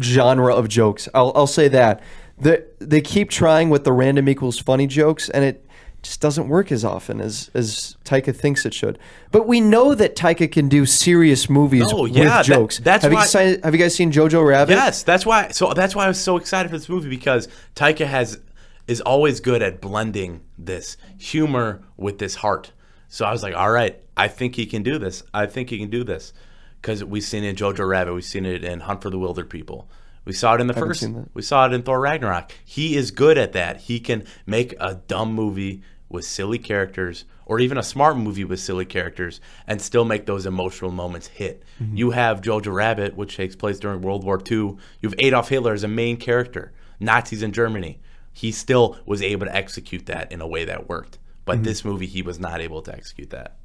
genre of jokes. I'll, I'll say that. The, they keep trying with the random equals funny jokes, and it just doesn't work as often as, as Taika thinks it should. But we know that Taika can do serious movies oh, with yeah, that- jokes. that's have why- you, si- have you guys seen Jojo Rabbit? Yes, that's why. So that's why I was so excited for this movie because Taika has is always good at blending this humor with this heart. So I was like, all right, I think he can do this. I think he can do this because we've seen it in Jojo Rabbit, we've seen it in Hunt for the Wilderpeople. We saw it in the first. We saw it in Thor Ragnarok. He is good at that. He can make a dumb movie with silly characters, or even a smart movie with silly characters, and still make those emotional moments hit. You have Jojo Rabbit, which takes place during World War II. You have Adolf Hitler as a main character. Nazis in Germany. He still was able to execute that in a way that worked. But this movie, he was not able to execute that.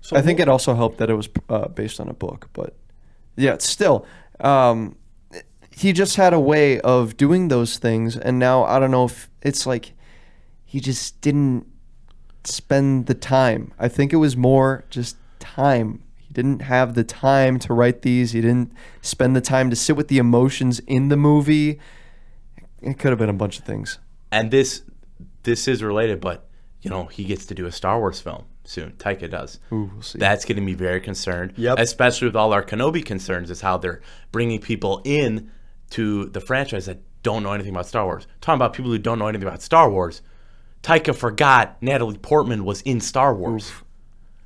So I think it also helped that it was uh, based on a book, but yeah, still. Um, he just had a way of doing those things, and now I don't know if it's like he just didn't spend the time. I think it was more just time. He didn't have the time to write these. He didn't spend the time to sit with the emotions in the movie. It could have been a bunch of things. and this this is related, but you know he gets to do a Star Wars film soon. Taika does. Ooh, we'll see. That's getting me very concerned. Yep. Especially with all our Kenobi concerns, is how they're bringing people in to the franchise that don't know anything about Star Wars. Talking about people who don't know anything about Star Wars. Taika forgot Natalie Portman was in Star Wars.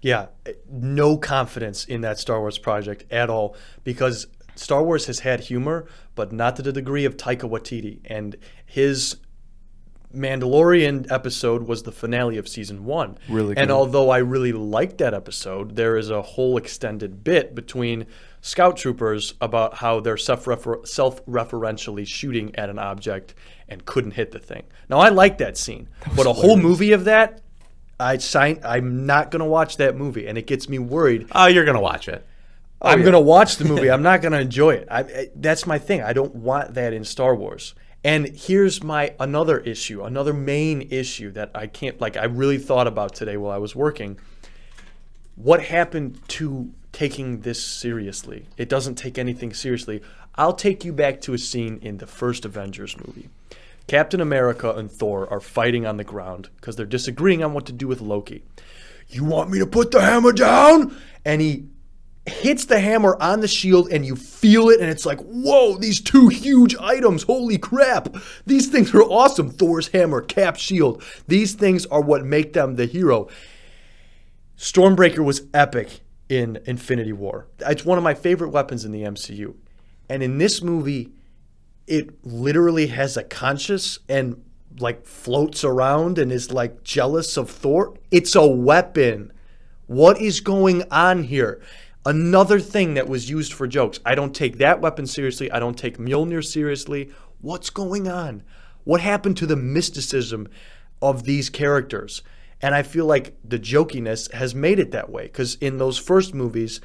Yeah, no confidence in that Star Wars project at all because Star Wars has had humor, but not to the degree of Taika Waititi. And his Mandalorian episode was the finale of season one. Really And although I really liked that episode, there is a whole extended bit between scout troopers about how they're self-refer- self-referentially shooting at an object and couldn't hit the thing. Now I like that scene, but a whole movie of that, I sign. I'm not gonna watch that movie, and it gets me worried. Oh, you're gonna watch it. I'm oh, gonna watch the movie. I'm not gonna enjoy it. I, I, that's my thing. I don't want that in Star Wars. And here's my another issue, another main issue that I can't like. I really thought about today while I was working. What happened to taking this seriously? It doesn't take anything seriously. I'll take you back to a scene in the first Avengers movie. Captain America and Thor are fighting on the ground because they're disagreeing on what to do with Loki. You want me to put the hammer down? And he hits the hammer on the shield and you feel it and it's like whoa these two huge items holy crap these things are awesome thor's hammer cap shield these things are what make them the hero stormbreaker was epic in infinity war it's one of my favorite weapons in the mcu and in this movie it literally has a conscience and like floats around and is like jealous of thor it's a weapon what is going on here? Another thing that was used for jokes. I don't take that weapon seriously. I don't take Mjolnir seriously. What's going on? What happened to the mysticism of these characters? And I feel like the jokiness has made it that way because in those first movies,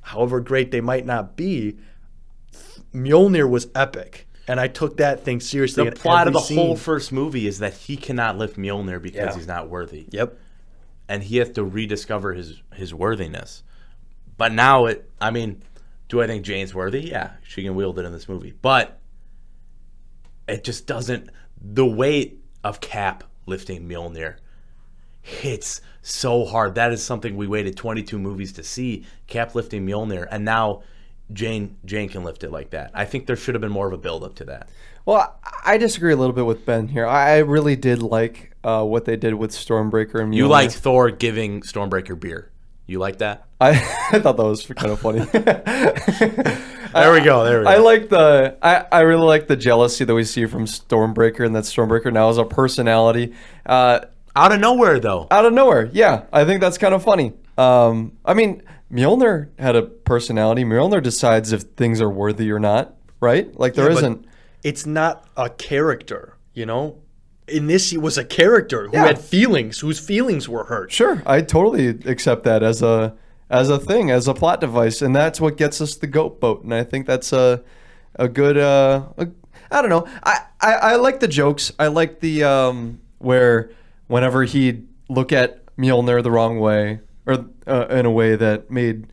however great they might not be, Mjolnir was epic. And I took that thing seriously. The plot of the whole first movie is that he cannot lift Mjolnir because Yeah. he's not worthy. Yep. and he has to rediscover his his worthiness. But now it, I mean, do I think Jane's worthy? Yeah, she can wield it in this movie, but it just doesn't. The weight of Cap lifting Mjolnir hits so hard. That is something we waited 22 movies to see. Cap lifting Mjolnir, and now Jane Jane can lift it like that. I think there should have been more of a build up to that. Well, I disagree a little bit with Ben here. I I really did like uh, what they did with Stormbreaker and Mjolnir. You liked Thor giving Stormbreaker beer. You like that? I, I thought that was kind of funny. There we go. There we go. I like the I, I really like the jealousy that we see from Stormbreaker and that Stormbreaker now is a personality. Uh, Out of nowhere, though. out of nowhere. Yeah, I think that's kind of funny. Um, I mean, Mjolnir had a personality. Mjolnir decides if things are worthy or not, right? Like there Yeah, not It's not a character, you know. In this, he was a character who Yeah. had feelings, whose feelings were hurt. Sure, I totally accept that as a as a thing, as a plot device, and that's what gets us the goat boat. And I think that's a a good. Uh, a, I don't know. I, I I like the jokes. I like the um where whenever he'd look at Mjolnir the wrong way or uh, in a way that made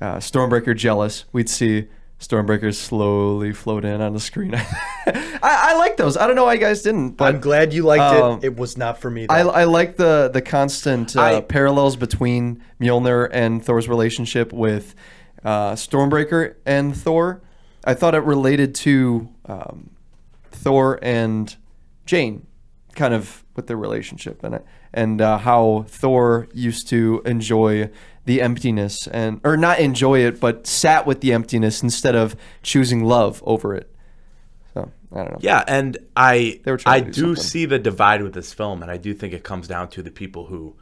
uh, Stormbreaker jealous, we'd see. Stormbreaker slowly float in on the screen. I, I like those. I don't know why you guys didn't, but I'm glad you liked Um, it. It was not for me. Though. I, I like the the constant uh, I- parallels between Mjolnir and Thor's relationship with uh, Stormbreaker and Thor. I thought it related to um, Thor and Jane, kind of with their relationship and and uh, how Thor used to enjoy the emptiness and or not enjoy it, but sat with the emptiness instead of choosing love over it. So I don't know. Yeah, and I They were trying I do do see the divide with this film, and I do think it comes down to the people who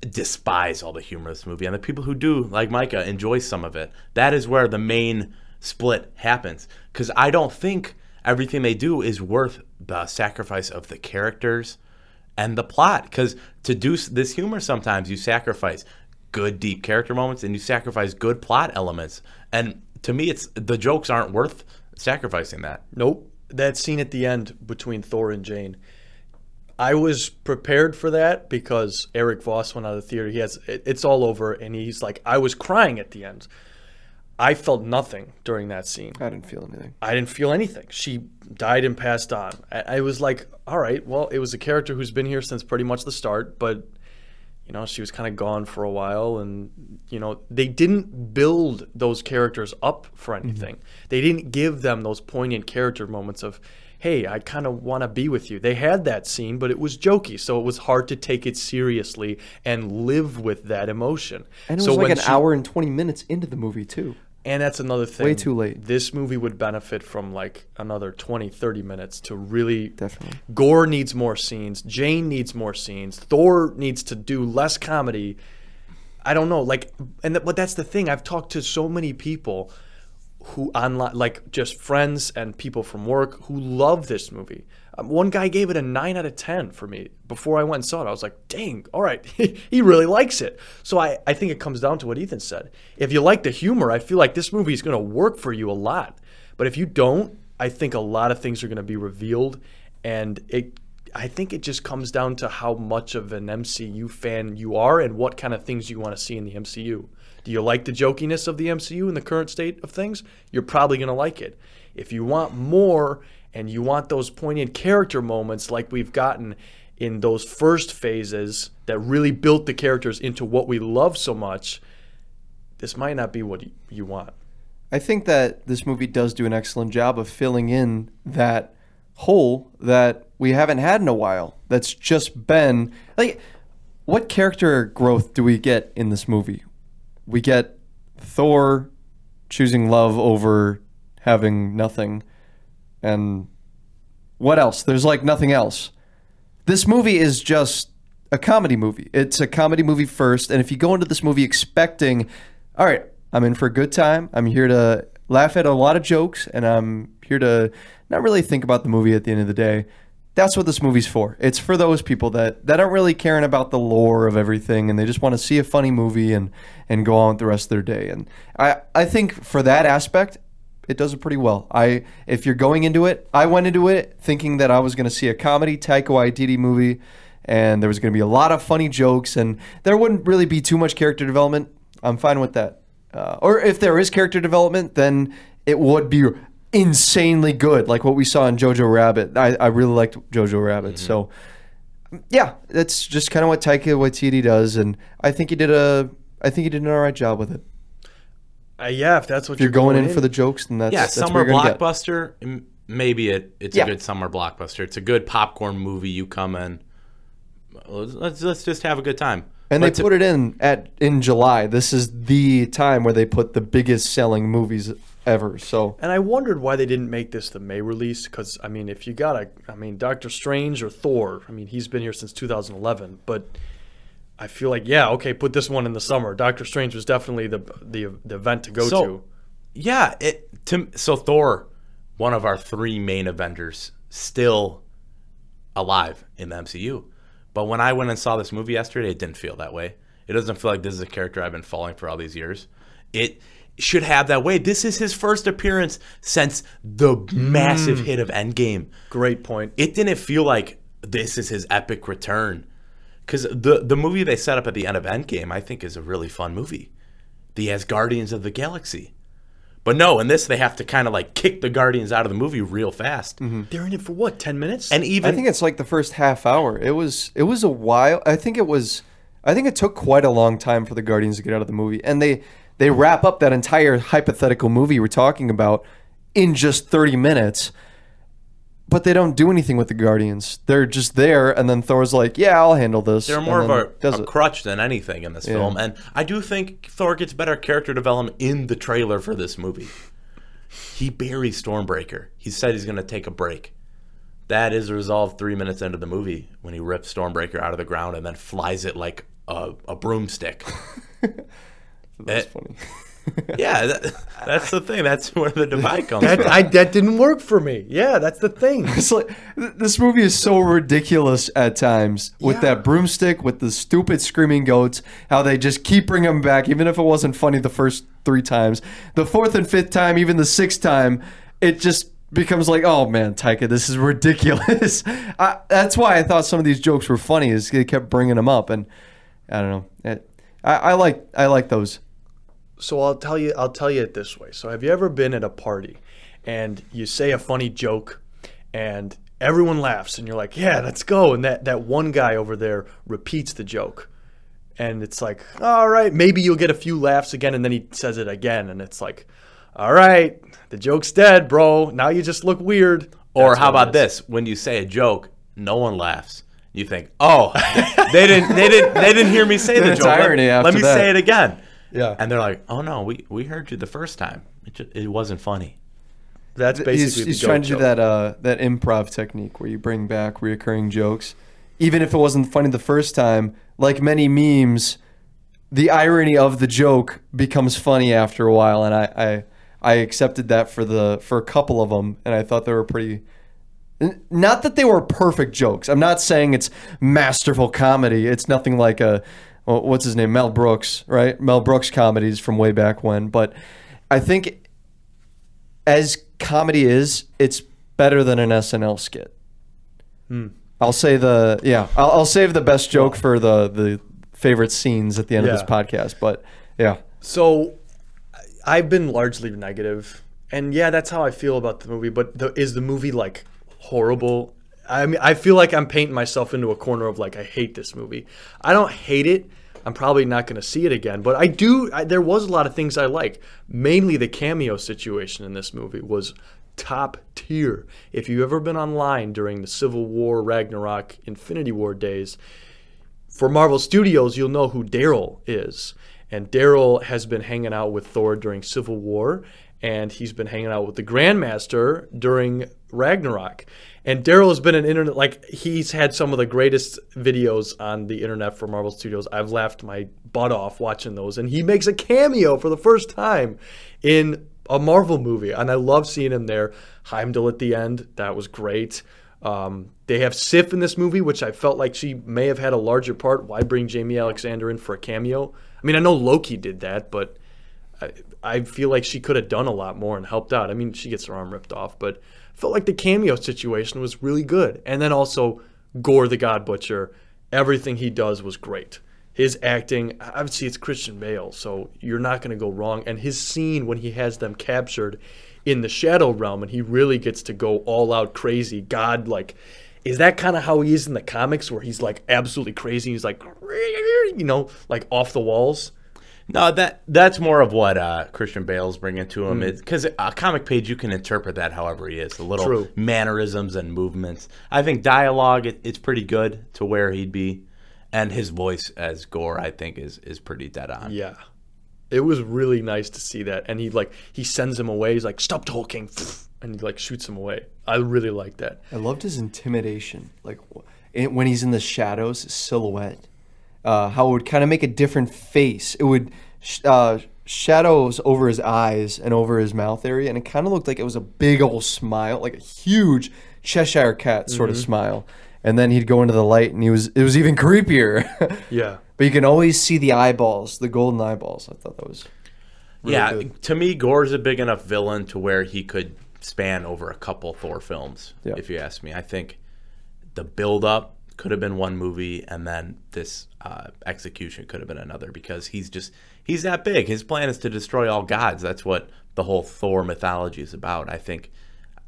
despise all the humor of this movie and the people who do, like Micah, enjoy some of it. That is where the main split happens. Because I don't think everything they do is worth the sacrifice of the characters and the plot. Because to do this humor, sometimes you sacrifice good, deep character moments and you sacrifice good plot elements. And to me, it's the jokes aren't worth sacrificing that. Nope. That scene at the end between Thor and Jane. I was prepared for that because Erik Voss went out of the theater. He has it, it's all over, and he's like, I was crying at the end. I felt nothing during that scene. I didn't feel anything. I didn't feel anything. She died and passed on. I, I was like, all right, well, it was a character who's been here since pretty much the start, but you know, she was kind of gone for a while, and you know, they didn't build those characters up for mm-hmm. anything. They didn't give them those poignant character moments of, hey, I kind of want to be with you. They had that scene, but it was jokey, so it was hard to take it seriously and live with that emotion. And it so was like an she- hour and 20 minutes into the movie, too. And that's another thing. Way too late. This movie would benefit from like another 20, 30 minutes to really. Definitely. Gorr needs more scenes. Jane needs more scenes. Thor needs to do less comedy. I don't know. Like, and th- but that's the thing. I've talked to so many people who online, like just friends and people from work who love this movie. Um, one guy gave it a nine out of ten for me before I went and saw it. I was like, dang, all right, he really likes it. So I, I think it comes down to what Ethan said. If you like the humor, I feel like this movie is going to work for you a lot. But if you don't, I think a lot of things are going to be revealed, and it. I think it just comes down to how much of an MCU fan you are and what kind of things you want to see in the MCU. Do you like the jokiness of the MCU in the current state of things? You're probably going to like it. If you want more and you want those poignant character moments like we've gotten in those first phases that really built the characters into what we love so much, this might not be what you want. I think that this movie does do an excellent job of filling in that hole that we haven't had in a while. That's just been like, what character growth do we get in this movie? We get Thor choosing love over having nothing, and what else? There's like nothing else. This movie is just a comedy movie. It's a comedy movie first, and if you go into this movie expecting, all right, I'm in for a good time. I'm here to laugh at a lot of jokes, and I'm here to not really think about the movie at the end of the day. That's what this movie's for. It's for those people that, that aren't really caring about the lore of everything and they just want to see a funny movie and, and go on with the rest of their day. And I, I think for that aspect, it does it pretty well. I if you're going into it, I went into it thinking that I was going to see a comedy Taika Waititi movie, and there was going to be a lot of funny jokes, and there wouldn't really be too much character development. I'm fine with that. Uh, or if there is character development, then it would be insanely good, like what we saw in Jojo Rabbit. I, I really liked Jojo Rabbit, so yeah, that's just kind of what Taika Waititi does, and I think he did a I think he did an all right job with it. Uh, yeah, if that's what If you're going in for the jokes, then that's yeah, that's summer what you're gonna get. blockbuster. m- Maybe it, it's Yeah. a good summer blockbuster. It's a good popcorn movie. You come in, let's, let's let's just have a good time. And they But to- put it in at in July. This is the time where they put the biggest selling movies ever. So And I wondered why they didn't make this the May release because I mean, if you got a, I mean, Doctor Strange or Thor, I mean, he's been here since 2011, but I feel like yeah, okay, put this one in the summer. Doctor Strange was definitely the the, the event to go So- to. Yeah, it to so Thor, one of our three main Avengers, still alive in the MCU. But when I went and saw this movie yesterday, it didn't feel that way. It doesn't feel like this is a character I've been following for all these years. It should have that way. This is his first appearance since the massive mm. hit of Endgame. Great point. It didn't feel like this is his epic return. Because the the movie they set up at the end of Endgame, I think, is a really fun movie. The as Guardians of the Galaxy. But no, in this they have to kind of like kick the Guardians out of the movie real fast. Mm-hmm. They're in it for what, 10 minutes? And even I think it's like the first half hour. It was it was a while. I think it was. I think it took quite a long time for the Guardians to get out of the movie, and they they wrap up that entire hypothetical movie we're talking about in just thirty minutes. But they don't do anything with the Guardians. They're just there, and then Thor's like, "Yeah, I'll handle this." they're more of a, a crutch than anything in this film. And I do think Thor gets better character development in the trailer for this movie. He buries Stormbreaker. He said he's going to take a break. That is resolved three minutes into the movie when he rips Stormbreaker out of the ground and then flies it like a, a broomstick. That's Eh, funny. yeah, that, that's the thing. That's where the divide comes that, from. I, that didn't work for me. Yeah, that's the thing. It's like this movie is so ridiculous at times with that broomstick, with the stupid screaming goats. How they just keep bringing them back, even if it wasn't funny the first three times. The fourth and fifth time, even the sixth time, it just becomes like, oh man, Taika, this is ridiculous. I, that's why I thought some of these jokes were funny, is they kept bringing them up, and I don't know. It, I, I like I like those. So I'll tell you I'll tell you it this way. So have you ever been at a party and you say a funny joke and everyone laughs and you're like, "Yeah, let's go." And that that one guy over there repeats the joke. And it's like, "All right, maybe you'll get a few laughs again." And then he says it again and it's like, "All right, the joke's dead, bro. Now you just look weird." Or That's how about this? When you say a joke, no one laughs. You think, oh, they didn't, they didn't, they didn't hear me say the It's joke. Let- irony Let, after me that. say it again. Yeah. And they're like, oh no, we we heard you the first time. It just, it wasn't funny. That's basically he's, he's trying to do that uh, that improv technique where you bring back reoccurring jokes, even if it wasn't funny the first time. Like many memes, the irony of the joke becomes funny after a while, and I I, I accepted that for the for a couple of them, and I thought they were pretty. Not that they were perfect jokes. I'm not saying it's masterful comedy. It's nothing like a what's his name, Mel Brooks, right? Mel Brooks comedies from way back when. But I think as comedy is, it's better than an SNL skit. Hmm. I'll say the yeah. I'll, I'll save the best joke for the the favorite scenes at the end of this podcast. But yeah, So I've been largely negative, and yeah, that's how I feel about the movie. But the, is the movie like horrible? I mean, I feel like I'm painting myself into a corner of like I hate this movie. I don't hate it. I'm probably not going to see it again, but I do. I, there was a lot of things I like. Mainly the cameo situation in this movie was top tier. If you've ever been online during the Civil War, Ragnarok, Infinity War days, for Marvel Studios, you'll know who Daryl is. And Daryl has been hanging out with Thor during Civil War, and he's been hanging out with the Grandmaster during Ragnarok. And Daryl has been an internet like he's had some of the greatest videos on the internet for Marvel Studios. I've laughed my butt off watching those, and he makes a cameo for the first time in a Marvel movie, and I love seeing him there. Heimdall at the end, that was great. Um, they have Sif in this movie, which I felt like she may have had a larger part. Why bring Jaimie Alexander in for a cameo? I mean, I know Loki did that, but I, I feel like she could have done a lot more and helped out. I mean, she gets her arm ripped off, but felt like the cameo situation was really good. And then also Gorr the God Butcher, everything he does was great. His acting, obviously, it's Christian Bale, so you're not going to go wrong. And his scene when he has them captured in the Shadow Realm and he really gets to go all out crazy, God like. Is that kind of how he is in the comics, where he's like absolutely crazy? He's like, you know, like off the walls. No, that that's more of what uh, Christian Bale's bringing to Hmm. him. Because a comic page, you can interpret that however he is. The little True. mannerisms and movements. I think dialogue, it, it's pretty good to where he'd be. And his voice as Gorr, I think, is is pretty dead on. Yeah. It was really nice to see that. And he like he sends him away. He's like, Stop talking and he like shoots him away. I really like that. I loved his intimidation, like when he's in the shadows, his silhouette. Uh, how it would kind of make a different face. It would sh- uh, shadows over his eyes and over his mouth area, and it kind of looked like it was a big old smile, like a huge Cheshire cat sort of smile. And then he'd go into the light, and he was it was even creepier. Yeah. but you can always see the eyeballs, the golden eyeballs. I thought that was yeah, good. to me, Gorr's a big enough villain to where he could span over a couple Thor films. Yeah. If you ask me, I think the build up could have been one movie, and then this uh, execution could have been another because he's just he's that big. His plan is to destroy all gods. That's what the whole Thor mythology is about. I think.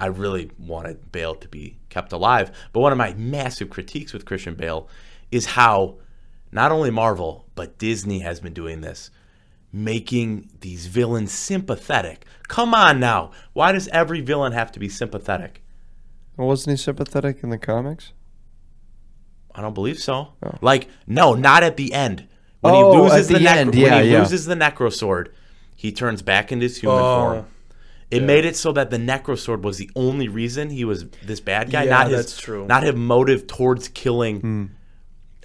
I really wanted Bale to be kept alive, but one of my massive critiques with Christian Bale is how not only Marvel but Disney has been doing this making these villains sympathetic. Come on now. Why does every villain have to be sympathetic? wasn't he sympathetic in the comics? I don't believe so. Like, no, not at the end. When Oh, he loses the, the nec- end, when yeah, he yeah. loses the necrosword, he turns back into his human Oh, form. It made it so that the necrosword was the only reason he was this bad guy. Yeah, not his, that's true. Not his motive towards killing. Hmm.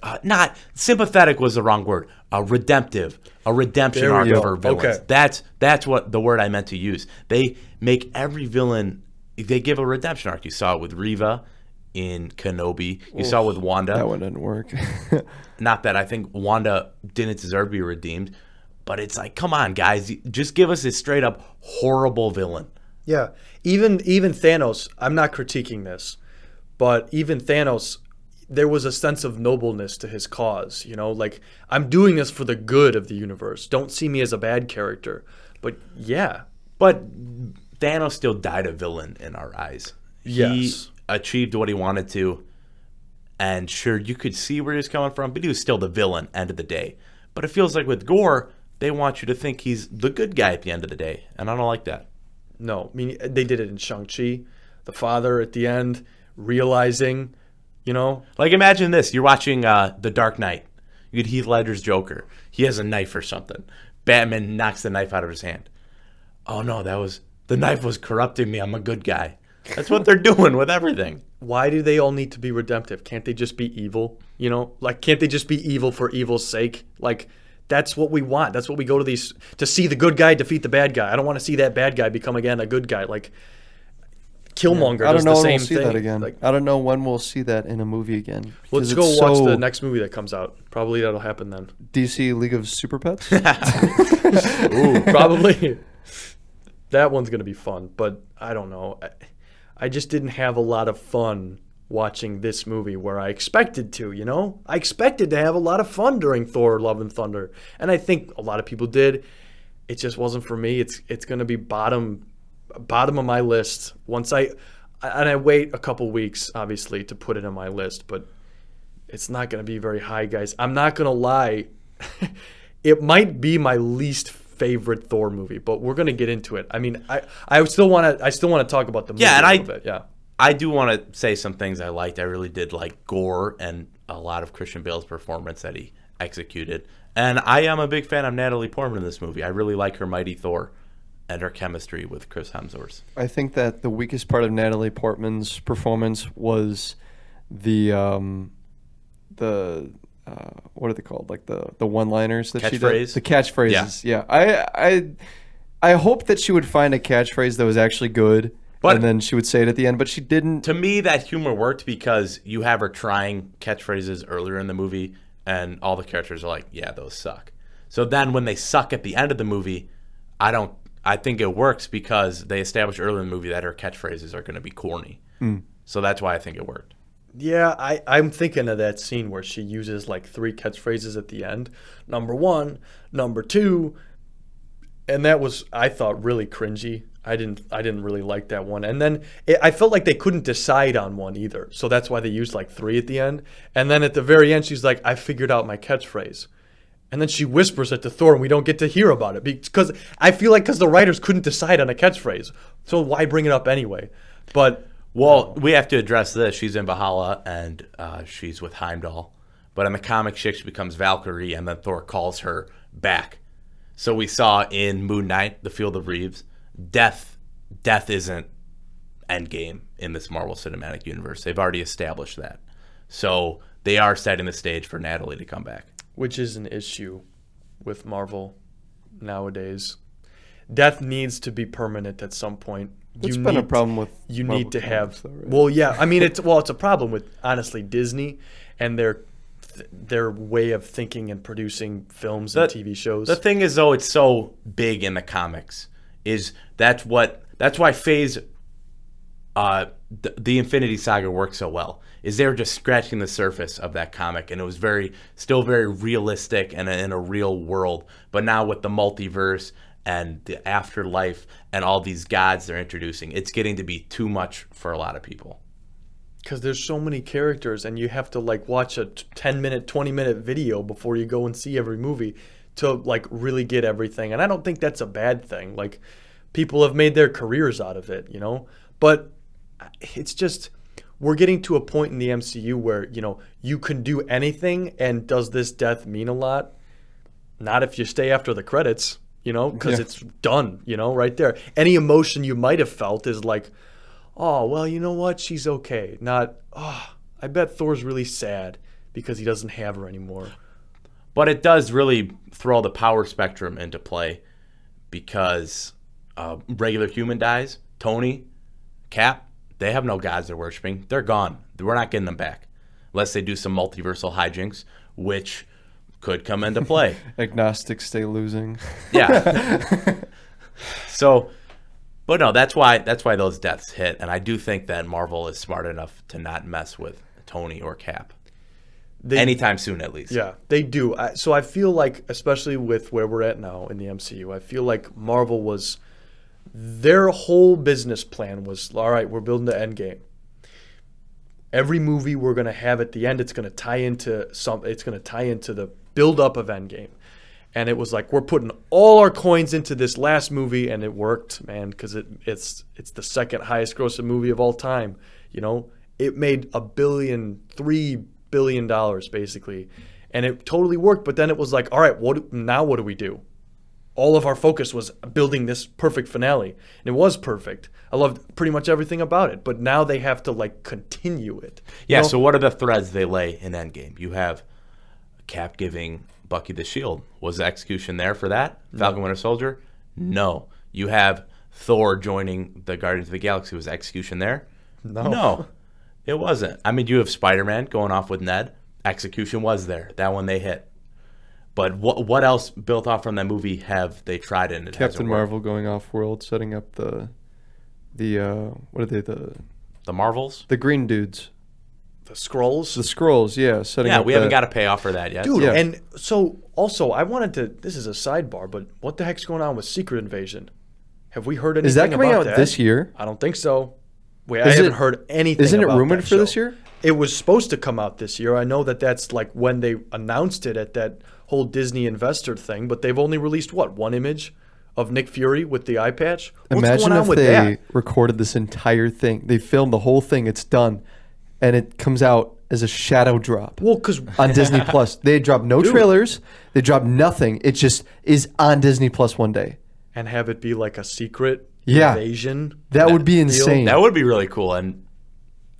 Uh, not sympathetic was the wrong word. A redemptive, a redemption arc go. for villains. Okay. That's that's what the word I meant to use. They make every villain. They give a redemption arc. You saw it with Reva in Kenobi. You saw with Wanda. That one didn't work. Not that I think Wanda didn't deserve to be redeemed, but it's like, come on, guys, just give us a straight up horrible villain. Yeah. Even even Thanos, I'm not critiquing this, but even Thanos, there was a sense of nobleness to his cause, you know, like I'm doing this for the good of the universe. Don't see me as a bad character. But yeah. But Thanos still died a villain in our eyes. Yes. He achieved what he wanted to, and sure, you could see where he was coming from, but he was still the villain end of the day. But it feels like with Gorr, they want you to think he's the good guy at the end of the day, and I don't like that. No, I mean they did it in Shang-Chi. The father at the end realizing, you know, Like imagine this: you're watching uh, The Dark Knight. You get Heath Ledger's Joker. He has a knife or something. Batman knocks the knife out of his hand. Oh no, that was the knife was corrupting me. I'm a good guy. That's what they're doing with everything. why do they all need to be redemptive? Can't they just be evil? You know, like can't they just be evil for evil's sake? Like that's what we want. That's what we go to these to see the good guy defeat the bad guy. I don't want to see that bad guy become again a good guy. Like Killmonger I don't know the when same we'll see thing. that again. Like, I don't know when we'll see that in a movie again. let's because go it's watch so the next movie that comes out. Probably that'll happen then. DC League of Super Pets. Ooh, probably. that one's gonna be fun, but I don't know. I, I just didn't have a lot of fun watching this movie where I expected to. You know, I expected to have a lot of fun during Thor: Love and Thunder, and I think a lot of people did. It just wasn't for me. It's it's gonna be bottom bottom of my list once I and I wait a couple weeks obviously to put it on my list, but it's not going to be very high, guys. I'm not going to lie. it might be my least favorite Thor movie, but we're going to get into it. I mean, I I still want to I still want to talk about the movie Yeah, and a I- little bit. Yeah. I do want to say some things I liked. I really did like Gorr and a lot of Christian Bale's performance that he executed. And I am a big fan of Natalie Portman in this movie. I really like her Mighty Thor and her chemistry with Chris Hemsworth. I think that the weakest part of Natalie Portman's performance was the um, the uh, what are they called? Like the the one liners that she did. The catchphrases. Yeah. I I I hope that she would find a catchphrase that was actually good. But- and then she would say it at the end, but she didn't. To me, that humor worked because you have her trying catchphrases earlier in the movie, and all the characters are like, "Yeah, those suck." So then, when they suck at the end of the movie, I don't. I think it works because they established earlier in the movie that her catchphrases are going to be corny. So that's why I think it worked. Yeah, I, I'm thinking of that scene where she uses like three catchphrases at the end. Number one, number two, and that was I thought really cringy. I didn't I didn't really like that one. And then it, I felt like they couldn't decide on one either. So that's why they used like three at the end. And then at the very end, she's like, "I figured out my catchphrase." And then she whispers it to Thor, and we don't get to hear about it because I feel like because the writers couldn't decide on a catchphrase, so why bring it up anyway? But Well, we have to address this. She's in Valhalla and uh, she's with Heimdall. but in the comic, she becomes Valkyrie, and then Thor calls her back. So we saw in Moon Knight, The Field of Reeds, death. Death isn't Endgame in this Marvel Cinematic Universe. They've already established that. So they are setting the stage for Natalie to come back. which is an issue with Marvel nowadays. Death needs to be permanent at some point. It's been a problem with You Marvel need to have. though, right? Well, yeah. I mean, it's well, it's a problem with honestly Disney and their their way of thinking and producing films and TV shows. The thing is, though, it's so big in the comics. Is that's what that's why Phase, uh, the, the Infinity Saga worked so well. Is they were just scratching the surface of that comic, and it was very, still very realistic and in a real world. But now with the multiverse and the afterlife and all these gods they're introducing, it's getting to be too much for a lot of people. because there's so many characters and you have to like watch a t- 10 minute 20 minute video before you go and see every movie to like really get everything and i don't think that's a bad thing like people have made their careers out of it you know? But uh, it's just we're getting to a point in the mcu where you know you can do anything and does this death mean a lot? Not if you stay after the credits you know because Yeah. it's done you know right there any emotion you might have felt is like oh well you know what she's okay not oh i bet thor's really sad because he doesn't have her anymore But it does really throw the power spectrum into play because uh, regular human dies. Tony, Cap, they have no gods they're worshiping. They're gone. We're not getting them back unless they do some multiversal hijinks, which could come into play. Agnostics stay losing. yeah. so, but no, that's why that's why those deaths hit, and I do think that Marvel is smart enough to not mess with Tony or Cap they, anytime soon, at least. yeah they do I, so i feel like especially with where we're at now in the mcu i feel like marvel was their whole business plan was all right we're building the end game every movie we're going to have at the end it's going to tie into some it's going to tie into the build up of endgame. And it was like we're putting all our coins into this last movie and it worked man because it, it's it's the second highest grossing movie of all time you know? It made a billion three billion dollars basically. And it totally worked but then it was like all right what now what do we do? All of our focus was building this perfect finale. And it was perfect. I loved pretty much everything about it but now they have to like continue it. You Yeah, know? so what are the threads they lay in Endgame? You have Cap giving Bucky the shield. Was the execution there for that? Falcon Winter Soldier? No. You have Thor joining the Guardians of the Galaxy. Was the execution there? No. No. It wasn't. I mean, you have Spider Man going off with Ned. Execution was there. That one they hit. But what what else built off from that movie have they tried and it Captain worked? Marvel going off world, setting up the the uh what are they the The Marvels? the green dudes, the scrolls the scrolls, yeah, setting Yeah, up we haven't that- got a payoff for that yet. Dude, Yeah. and so also I wanted to. This is a sidebar, but what the heck's going on with Secret Invasion? Have we heard anything? Is that coming about out that? this year? I don't think so. Wait, I Is haven't it- heard anything. isn't it about rumored that for this year? It was supposed to come out this year. I know that that's like when they announced it at that whole Disney investor thing, but they've only released what one image of Nick Fury with the eye patch. What's Imagine going on if with they that? recorded this entire thing. They filmed the whole thing. It's done, and it comes out as a shadow drop Well, because on Disney Plus. They dropped no trailers. They dropped nothing. It just is on Disney Plus one day. and have it be like a secret Yeah. invasion. That would be deal. insane. That would be really cool. And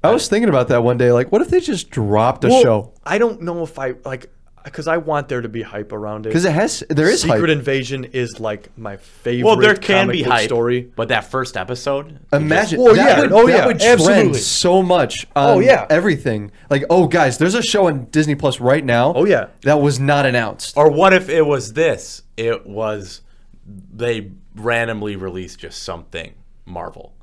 I was thinking about that one day. Like, what if they just dropped a Well, show? I don't know if I like because I want there to be hype around it. Because it has, there is Secret hype. Invasion is like my favorite. well, there can comic be hype, story. but that first episode, Imagine. Well, that yeah. Would, Oh, that yeah. would Absolutely. trend so much. Oh, on Oh, yeah. Everything. Like, oh, guys, there's a show on Disney Plus right now. Oh, yeah. That was not announced. or what if it was this? It was they randomly released just something Marvel,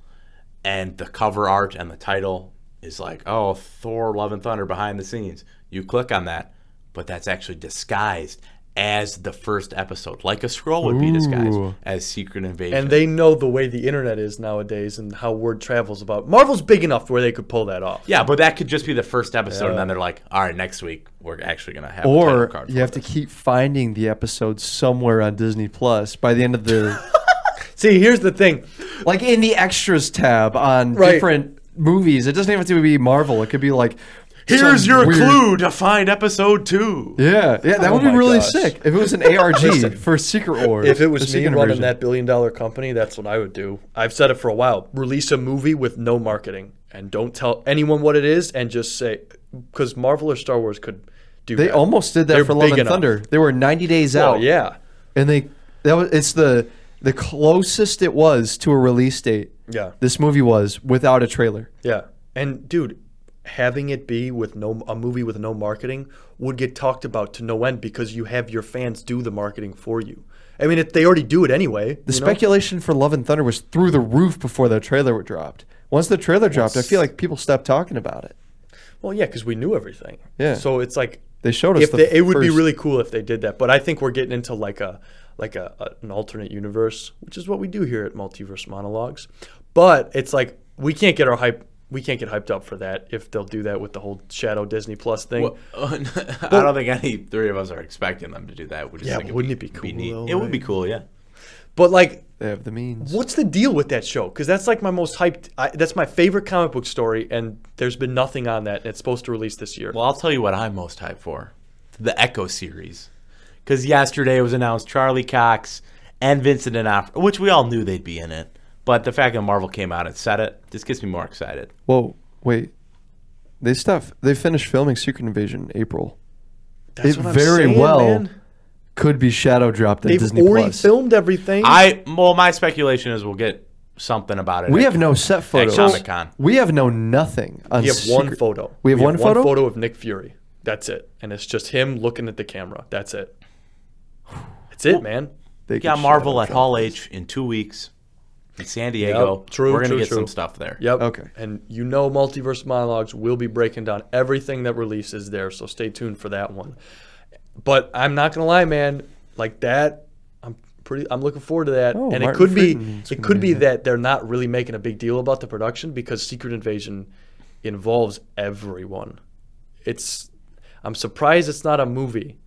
and the cover art and the title is like, oh, Thor: Love and Thunder behind the scenes. You click on that, but that's actually disguised as the first episode, like a scroll would be disguised Ooh. as Secret Invasion. And they know the way the internet is nowadays and how word travels about. Marvel's big enough where they could pull that off. yeah, but that could just be the first episode, and then they're like, all right, next week we're actually gonna have a title Or you for have to keep finding the episode somewhere on Disney Plus by the end of the, See, here's the thing. like in the extras tab on Right. different movies. It doesn't even have to be Marvel. It could be like Here's some your weird- clue to find episode two. Yeah, yeah, that Oh would be really gosh. sick if it was an ARG for Secret War. If it was me secret running version. that billion dollar company, that's what I would do. I've said it for a while. Release a movie with no marketing and don't tell anyone what it is and just say because Marvel or Star Wars could do they that. almost did that They're for Love big and enough. Thunder. They were 90 days Well, out. yeah. and they that was it's the the closest it was to a release date. Yeah. This movie was without a trailer. Yeah. And dude, having it be with no a movie with no marketing would get talked about to no end because you have your fans do the marketing for you. I mean, it, they already do it anyway. The you know? speculation for Love and Thunder was through the roof before the trailer dropped. Once the trailer dropped, I feel like people stopped talking about it. Well, yeah, because we knew everything. Yeah. So it's like They showed us if the they, it would be really cool if they did that. But I think we're getting into like a like a, a an alternate universe, which is what we do here at Multiverse Monologues. But it's like we can't get our hype. We can't get hyped up for that if they'll do that with the whole Shadow Disney Plus thing. Well, I don't think any three of us are expecting them to do that. Just Yeah, think but it'd wouldn't it be cool, neat. though, It would be cool, yeah. But like, They have the means. what's the deal with that show? Because that's like my most hyped. I, that's my favorite comic book story, and there's been nothing on that. And it's supposed to release this year. Well, I'll tell you what I'm most hyped for: the Echo series. Because yesterday it was announced Charlie Cox and Vincent D'Onofrio, which we all knew they'd be in it. But the fact that Marvel came out and said it just gets me more excited. Whoa, wait. They stopped. They finished filming Secret Invasion in April. that's it what I'm very saying, well man. Could be shadow dropped at They've Disney already Plus. filmed everything. I well, my speculation is we'll get something about it. we at- have no set photos. Comic-Con. We have no nothing. On We have one photo. We have one photo? photo of Nick Fury. That's it, and it's just him looking at the camera. That's it. That's it, man. They We could got Marvel at drop Hall. H in two weeks in San Diego. Yep, true, We're gonna true, get true. some stuff there. Yep. Okay. And you know, Multiverse Monologues will be breaking down everything that releases there, so stay tuned for that one. But I'm not gonna lie, man. Like that, I'm pretty. I'm looking forward to that. Oh, and it Martin could be, it could be be that they're not really making a big deal about the production because Secret Invasion involves everyone. It's. I'm surprised it's not a movie.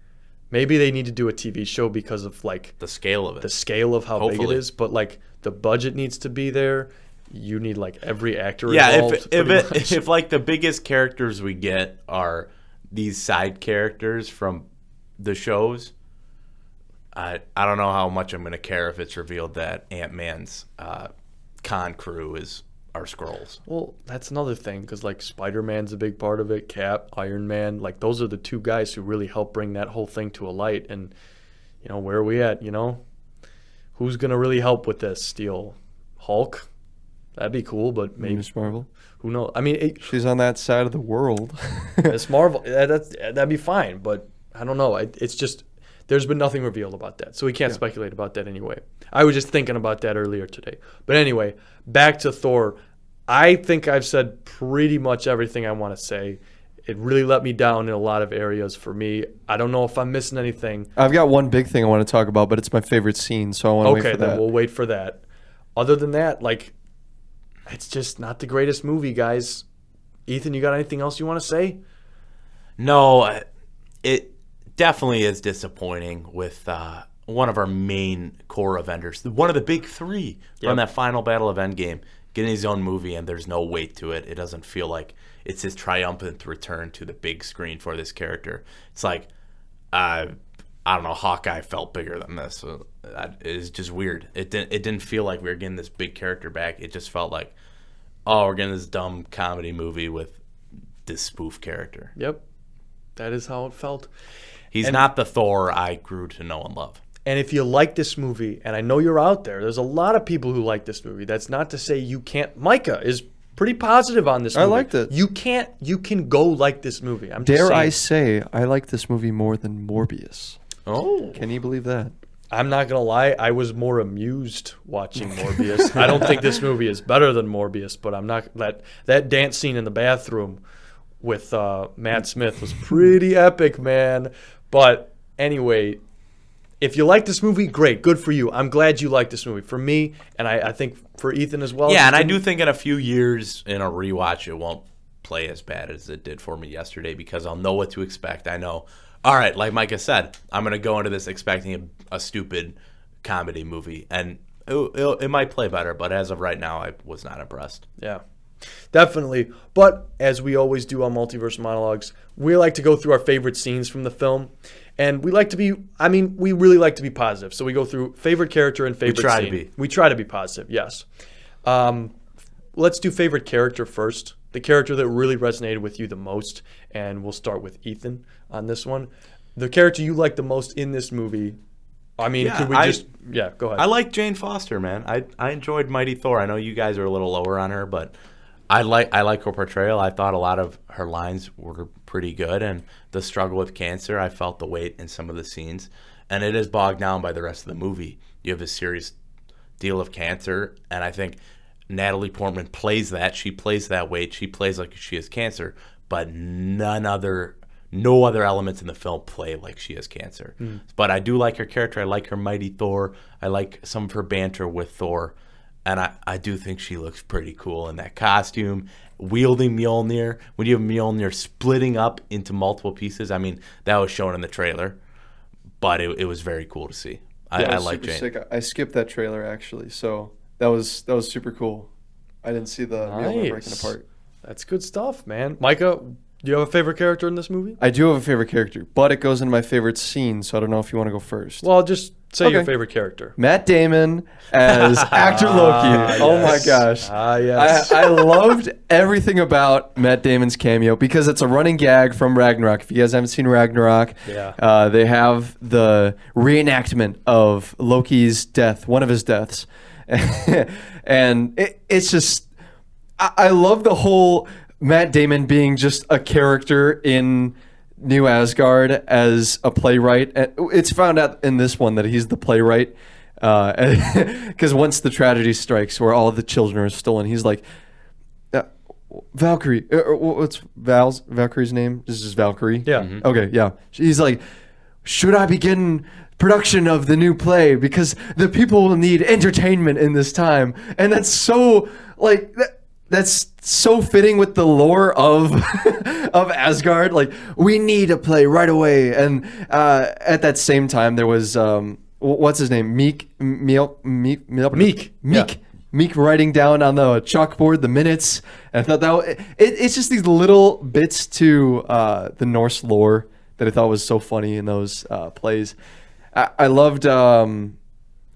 Maybe they need to do a TV show because of like The scale of it. the scale of how big it is, but like the budget needs to be there. You need like every actor yeah, involved. if if it, if like the biggest characters we get are these side characters from the shows, I I don't know how much I'm gonna care if it's revealed that Ant Man's uh, con crew is our Skrulls. well, that's another thing because like Spider Man's a big part of it. Cap, Iron Man, like those are the two guys who really help bring that whole thing to a light. And you know where are we at? You know, who's gonna really help with this? Steel, Hulk. That'd be cool, but maybe Miss Marvel. who knows? I mean, it, She's on that side of the world. Miss Marvel, that, that's, that'd be fine, but I don't know. I, it's just there's been nothing revealed about that, so we can't speculate about that anyway. I was just thinking about that earlier today. But anyway, back to Thor. I think I've said pretty much everything I want to say. It really let me down in a lot of areas for me. I don't know if I'm missing anything. I've got one big thing I want to talk about, but it's my favorite scene, so I want to Okay, wait for that. Okay, then that. we'll wait for that. Other than that, like, it's just not the greatest movie, guys. Ethan, you got anything else you want to say? No, it definitely is disappointing with uh, one of our main core Avengers, one of the big three on that final battle of Endgame, getting his own movie, and there's no weight to it. It doesn't feel like it's his triumphant return to the big screen for this character. It's like, uh, I don't know, Hawkeye felt bigger than this. So is just weird. It didn't. It didn't feel like we were getting this big character back. It just felt like, oh, we're getting this dumb comedy movie with this spoof character. Yep. That is how it felt. He's And- not the Thor I grew to know and love. And if you like this movie, and I know you're out there, there's a lot of people who like this movie. That's not to say you can't. Micah is pretty positive on this I movie. liked it. You can't. You can go like this movie. I'm Dare. I say, I like this movie more than Morbius. Oh, Can you believe that? I'm not gonna lie. I was more amused watching Morbius. I don't think this movie is better than Morbius, but I'm not that that dance scene in the bathroom with uh, Matt Smith was pretty epic, man. But anyway, if you like this movie, great, good for you. I'm glad you like this movie. For me, and I, I think for Ethan as well. yeah, and I do think in a few years in a rewatch it won't play as bad as it did for me yesterday because I'll know what to expect. I know. All right, like Micah said, I'm gonna go into this expecting a, a stupid comedy movie, and it, it, it might play better. But as of right now, I was not impressed. Yeah. Definitely. But as we always do on Multiverse Monologues, we like to go through our favorite scenes from the film. And we like to be, I mean, we really like to be positive. So we go through favorite character and favorite try to scene. be. We try to be positive, yes. Um, let's do favorite character first. The character that really resonated with you the most. And we'll start with Ethan on this one. The character you like the most in this movie. I mean, Yeah, could we I- just, yeah, go ahead. I like Jane Foster, man. I I enjoyed Mighty Thor. I know you guys are a little lower on her, but I like I like her portrayal. I thought a lot of her lines were pretty good, and the struggle with cancer. I felt the weight in some of the scenes, and it is bogged down by the rest of the movie. You have a serious deal of cancer, and I think Natalie Portman plays that. She plays that weight. She plays like she has cancer, but none other, no other elements in the film play like she has cancer. Hmm. But I do like her character. I like her mighty Thor. I like some of her banter with Thor, and I, I do think she looks pretty cool in that costume. Wielding Mjolnir, when you have Mjolnir splitting up into multiple pieces, I mean that was shown in the trailer, but it, it was very cool to see. I, That I like super Jane. sick. I skipped that trailer actually, so that was that was super cool. I didn't see the Mjolnir breaking apart. That's good stuff, man. Micah, do you have a favorite character in this movie? I do have a favorite character, but it goes into my favorite scene, so I don't know if you want to go first. Well, just say your favorite character. Matt Damon as actor Loki. oh my gosh. Ah, yes. I, I loved everything about Matt Damon's cameo because it's a running gag from Ragnarok. If you guys haven't seen Ragnarok, Yeah. uh, they have the reenactment of Loki's death, one of his deaths. and it, it's just, I, I love the whole Matt Damon being just a character in New Asgard as a playwright. And It's found out in this one that he's the playwright. Because once the tragedy strikes, where all the children are stolen, he's like, uh, Valkyrie. uh, uh, What's Val's Valkyrie's name? This is Valkyrie. Yeah. Mhm. Okay. Yeah. He's like, should I begin production of the new play because the people will need entertainment in this time, and that's so like that, that's so fitting with the lore of of Asgard. Like we need a play right away, and uh, at that same time there was um, what's his name? Miek Miek Miek Miek Miek, Miek. yeah. Miek writing down on the chalkboard the minutes. And I thought that wa- it, it's just these little bits to uh, the Norse lore that I thought was so funny in those uh, plays. I, I loved um,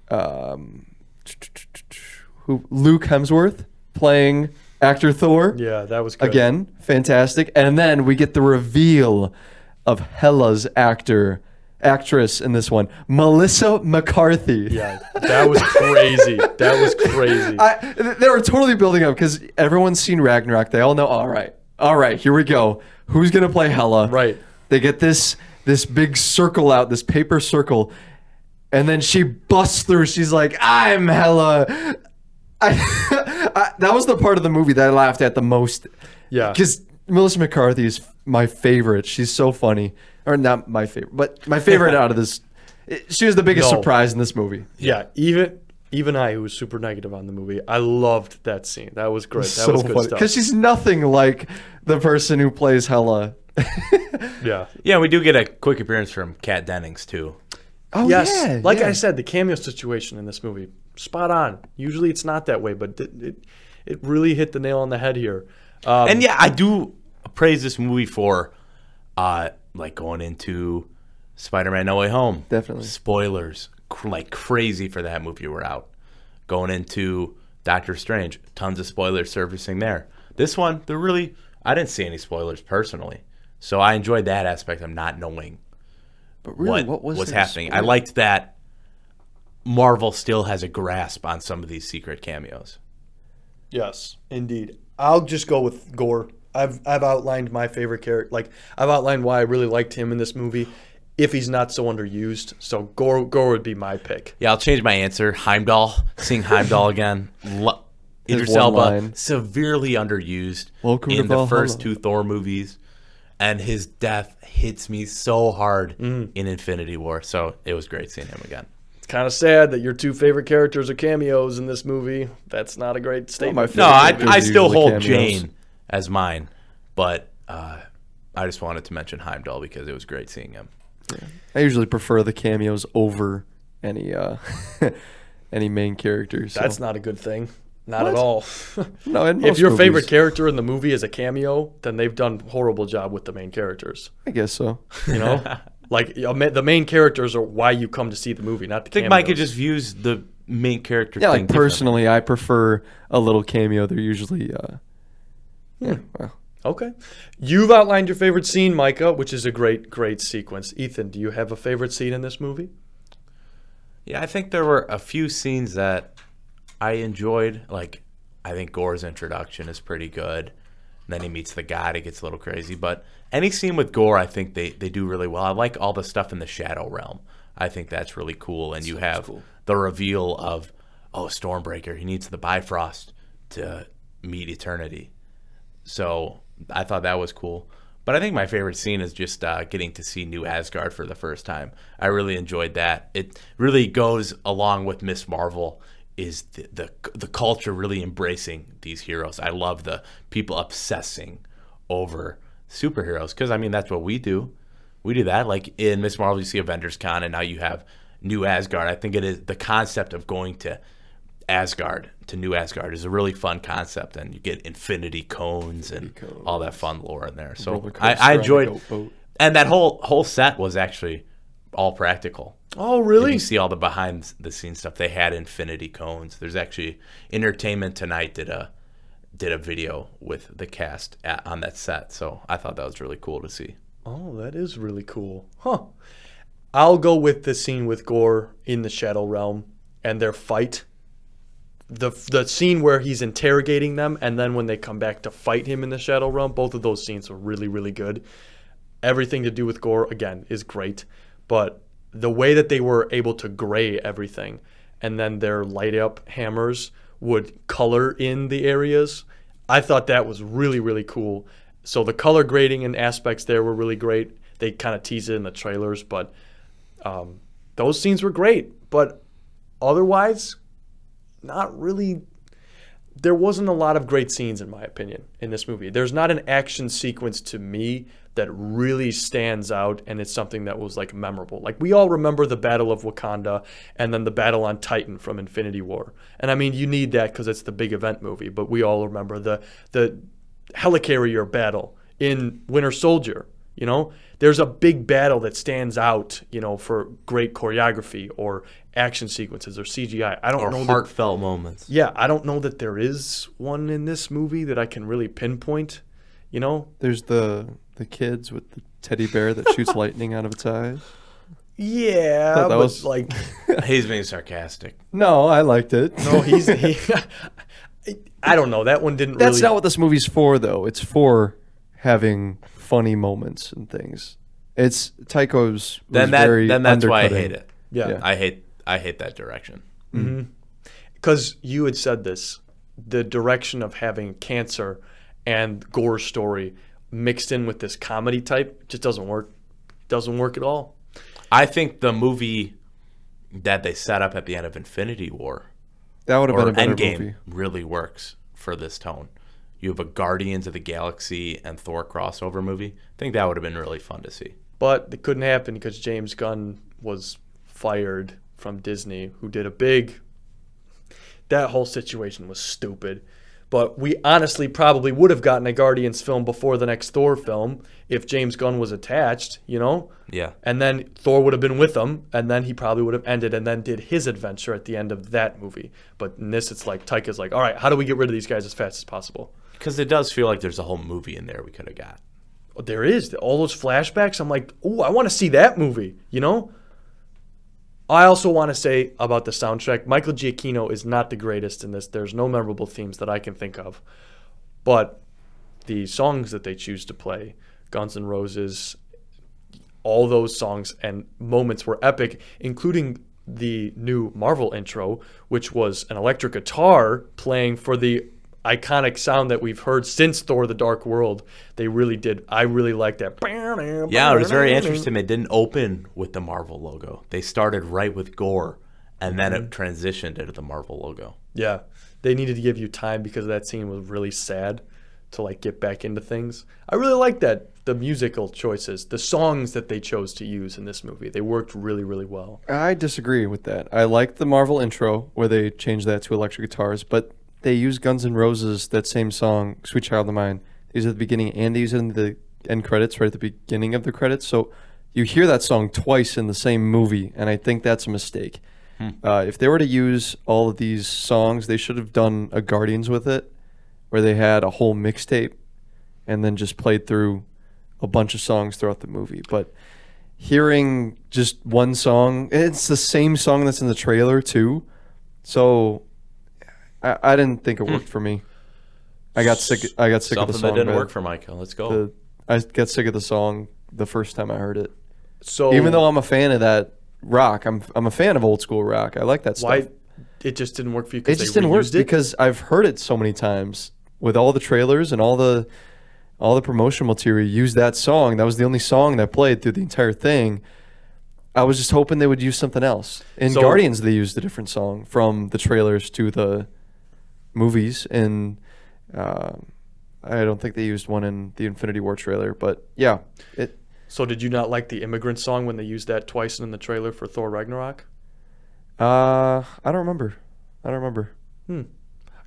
um, who Luke Hemsworth playing actor Thor. yeah, that was good. Again, fantastic. And then we get the reveal of Hela's actor, actress in this one, Melissa McCarthy. Yeah, that was crazy. that was crazy. I, they were totally building up because everyone's seen Ragnarok. They all know. All right, all right, here we go. Who's gonna play Hela? Right. They get this this big circle out, this paper circle, and then she busts through. She's like, "I'm Hela." I, I, that was the part of the movie that I laughed at the most. Yeah. because Melissa McCarthy is my favorite. She's so funny, or not my favorite, but my favorite out of this. She was the biggest No. surprise in this movie. yeah, even even I, who was super negative on the movie, I loved that scene. That was great. That was good stuff. because she's nothing like the person who plays Hela. yeah. Yeah, we do get a quick appearance from Kat Dennings too. Oh Yes, yeah, like yeah. I said, the cameo situation in this movie, spot on. Usually it's not that way, but it it, it really hit the nail on the head here. Um, And yeah, I do praise this movie for uh like going into Spider-Man No Way Home. Definitely. Spoilers cr- like crazy for that movie We're out. Going into Doctor Strange, tons of spoilers surfacing there. This one, they're really I didn't see any spoilers personally. So I enjoyed that aspect of not knowing But really, what, what was was there to happening. I liked that Marvel still has a grasp on some of these secret cameos. Yes, indeed. I'll just go with Gorr. I've I've outlined my favorite character. Like I've outlined why I really liked him in this movie. If he's not so underused, so Gorr Gorr would be my pick. Yeah, I'll change my answer. Heimdall, seeing Heimdall again. Lo- Idris Elba, severely underused Welcome in the first Valhalla. two Thor movies, and his death hits me so hard Mm. in Infinity War. So it was great seeing him again. It's kind of sad that your two favorite characters are cameos in this movie. That's not a great statement. my No, favorite I, I still hold cameos. Jane as mine, but uh, I just wanted to mention Heimdall because it was great seeing him. I usually prefer the cameos over any uh any main characters. so. That's not a good thing. Not at all. No, in if most your favorite character in the movie is a cameo, then they've done horrible job with the main characters. I guess so. You know, like the main characters are why you come to see the movie, not the I think cameos. Micah just views the main character. Yeah, thing like personally, I prefer a little cameo. They're usually, uh, yeah, well, Okay. You've outlined your favorite scene, Micah, which is a great, great sequence. Ethan, do you have a favorite scene in this movie? Yeah, I think there were a few scenes that I enjoyed. Like, I think Gorr's introduction is pretty good. And then he meets the god, it gets a little crazy. But any scene with Gorr, I think they, they do really well. I like all the stuff in the Shadow Realm. I think that's really cool. And you have the reveal of, oh, Stormbreaker, he needs the Bifrost to meet Eternity. So I thought that was cool. But I think my favorite scene is just uh, getting to see New Asgard for the first time. I really enjoyed that. It really goes along with Miss Marvel. Is the, the the culture really embracing these heroes? I love the people obsessing over superheroes because I mean that's what we do. We do that. Like in Miss Marvel, you see Avengers Con, and now you have New Asgard. I think it is the concept of going to Asgard to New Asgard is a really fun concept, and you get infinity cones and all that fun lore in there. So I, I enjoyed, and that whole whole set was actually all practical. Oh, really? you see all the behind the scenes stuff, they had infinity cones. There's actually Entertainment Tonight did a did a video with the cast at, on that set, so I thought that was really cool to see. Oh, that is really cool. Huh. I'll go with the scene with Gorr in the Shadow Realm and their fight. The the scene where he's interrogating them and then when they come back to fight him in the Shadow Realm, both of those scenes were really really good. Everything to do with Gorr again is great, but the way that they were able to gray everything and then their light up hammers would color in the areas, I thought that was really really cool. So the color grading and aspects there were really great. They kind of tease it in the trailers, but um, those scenes were great. But otherwise, not really. There wasn't a lot of great scenes, in my opinion, in this movie. There's not an action sequence to me that really stands out, and it's something that was like memorable. Like we all remember the Battle of Wakanda, and then the battle on Titan from Infinity War. And I mean, you need that because it's the big event movie. But we all remember the the helicarrier battle in Winter Soldier. You know, there's a big battle that stands out. You know, for great choreography or action sequences or CGI. I don't Or know. that- heartfelt moments. yeah, I don't know that there is one in this movie that I can really pinpoint. You know, There's the the kids with the teddy bear that shoots lightning out of its eyes. yeah, Thought that but was- like, He's being sarcastic. No, I liked it. no, he's. He, I don't know. That one didn't That's really. not what this movie's for, though. It's for having funny moments and things. It's Taika's. was Then that very then that's why I undercutting. hate it. Yeah. Yeah. I hate I hate that direction. Mm-hmm. because you had said this, the direction of having cancer and Gorr story mixed in with this comedy type just doesn't work. Doesn't work at all. I think the movie that they set up at the end of Infinity War That would have been a better Endgame movie. really works for this tone. You have a Guardians of the Galaxy and Thor crossover movie. I think that would have been really fun to see. But it couldn't happen because James Gunn was fired from Disney, who did a big. That whole situation was stupid. But we honestly probably would have gotten a Guardians film before the next Thor film if James Gunn was attached, you know? Yeah. And then Thor would have been with him, and then he probably would have ended and then did his adventure at the end of that movie. But in this, it's like Taika's like, all right, how do we get rid of these guys as fast as possible? Because it does feel like there's a whole movie in there we could have got. there is all those flashbacks. I'm like, oh, I want to see that movie. You know. I also want to say about the soundtrack. Michael Giacchino is not the greatest in this. There's no memorable themes that I can think of, but the songs that they choose to play, Guns N' Roses, all those songs and moments were epic, including the new Marvel intro, which was an electric guitar playing for the iconic sound that we've heard since Thor: The Dark World. They really did. I really like that. Yeah, it was very interesting. It didn't open with the Marvel logo. They started right with Gorr, and then it mm-hmm. transitioned into the Marvel logo. Yeah, they needed to give you time because that scene was really sad to like get back into things. I really like that the musical choices, the songs that they chose to use in this movie. They worked really, really well. I disagree with that. I like the Marvel intro where they changed that to electric guitars, but they use Guns N' Roses that same song, "Sweet Child of Mine." They use it at the beginning and they use it in the end credits, right at the beginning of the credits. So you hear that song twice in the same movie, and I think that's a mistake. Uh, if they were to use all of these songs, they should have done a Guardians with it, where they had a whole mixtape, and then just played through a bunch of songs throughout the movie. But hearing just one song, it's the same song that's in the trailer too. So I, I didn't think it hmm. worked for me. I got sick. I got sick of the song. that didn't but work for Micah. Let's go. the- I got sick of the song the first time I heard it. So Even though I'm a fan of that rock, I'm I'm a fan of old school rock. I like that stuff. why it just didn't work for you? Because it Because just didn't work it? because I've heard it so many times with all the trailers and all the all the promotional material used that song. That was the only song that played through the entire thing. I was just hoping they would use something else. In So- Guardians, they used a different song from the trailers to the movies, and um I don't think they used one in the Infinity War trailer. But yeah, it So did you not like the immigrant song when they used that twice in the trailer for Thor Ragnarok? Uh, I don't remember. I don't remember. Hmm.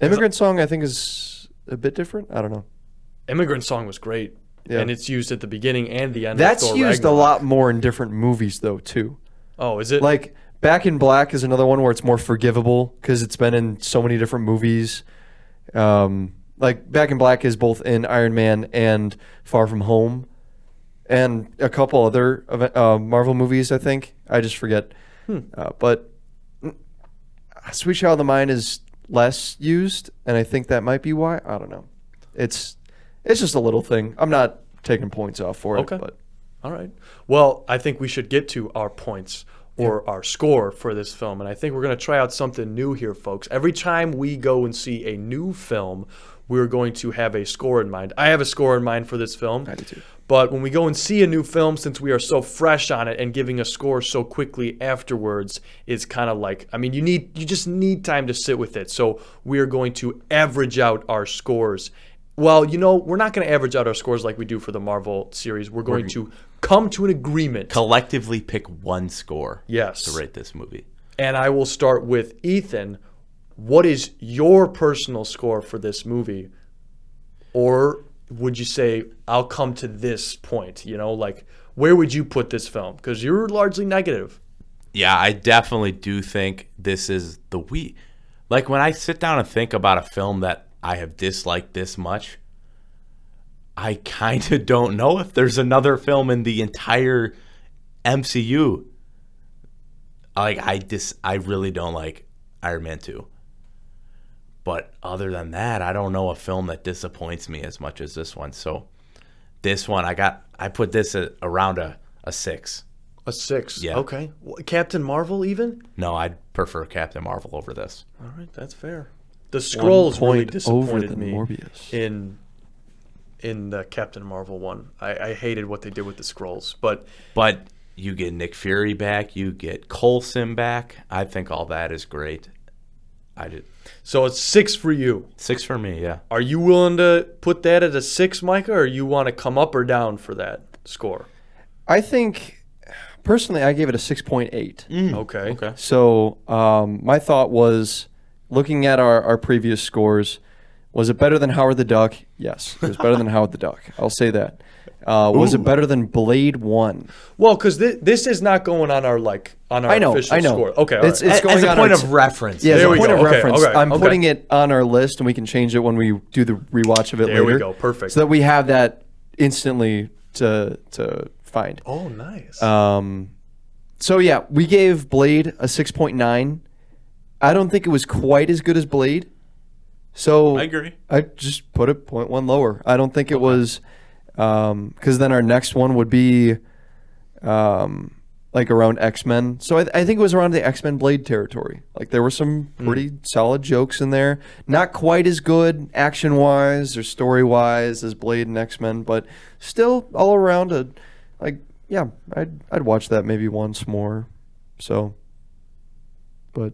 Immigrant song, I think, is a bit different. I don't know. Immigrant song was great, Yeah. and it's used at the beginning and the end. That's used a lot more in different movies, though, too. Oh, is it? Like Back in Black is another one where it's more forgivable because it's been in so many different movies. Um, like Back in Black is both in Iron Man and Far From Home, and a couple other uh, Marvel movies. I think I just forget. Uh, but Sweet Child of the Mine is less used, and I think that might be why. I don't know. It's it's just a little thing. I'm not taking points off for Okay. it, but All right. Well, I think we should get to our points or our score for this film. And I think we're going to try out something new here, folks. Every time we go and see a new film, we're going to have a score in mind. I have a score in mind for this film. I do too. But when we go and see a new film, since we are so fresh on it and giving a score so quickly afterwards, is kind of like I mean, you need you just need time to sit with it. So we are going to average out our scores. Well, you know, we're not going to average out our scores like we do for the Marvel series. We're going to come to an agreement. Collectively pick one score. Yes. To rate this movie. And I will start with Ethan. What is your personal score for this movie? Or would you say, I'll come to this point? You know, like, where would you put this film? Because you're largely negative. Yeah, I definitely do think this is the we. Like when I sit down and think about a film that I have disliked this much, I kind of don't know if there's another film in the entire MCU. Like I dis I really don't like Iron Man 2. But other than that, I don't know a film that disappoints me as much as this one. So this one I got I put this at around a, a 6. A six. Yeah. Okay. Wh- Captain Marvel, even? No, I'd prefer Captain Marvel over this. All right, that's fair. The Skrulls really point over disappointed me Morbius. in in the Captain Marvel one. I, I hated what they did with the Skrulls, but But you get Nick Fury back, you get Coulson back. I think all that is great. I did so it's six for you. six for me. Yeah, Are you willing to put that at a six, Micah, or you want to come up or down for that score? I think personally, I gave it a six point eight. Okay. Okay. So um, my thought was, looking at our, our previous scores, was it better than Howard the Duck? Yes, it was better than Howard the Duck. I'll say that. Uh, was it better than Blade One? Well, because thi- this is not going on our like on our I know, official I know. score. Okay. all It's- right. it's going as a on point our of reference. Yeah, as There a we point go. of Okay, reference. okay, I'm okay. putting it on our list, and we can change it when we do the rewatch of it later. There we go. Perfect. So that we have that instantly to to find. oh, nice. Um, so yeah, we gave Blade a six point nine. I don't think it was quite as good as Blade. So I agree. I just put it point one lower. I don't think it was because then our next one would be um, like around X Men. So I, I think it was around the X Men Blade territory. Like there were some pretty solid jokes in there. Not quite as good action wise or story wise as Blade and X Men, but still all around a like yeah. I'd I'd watch that maybe once more. So, but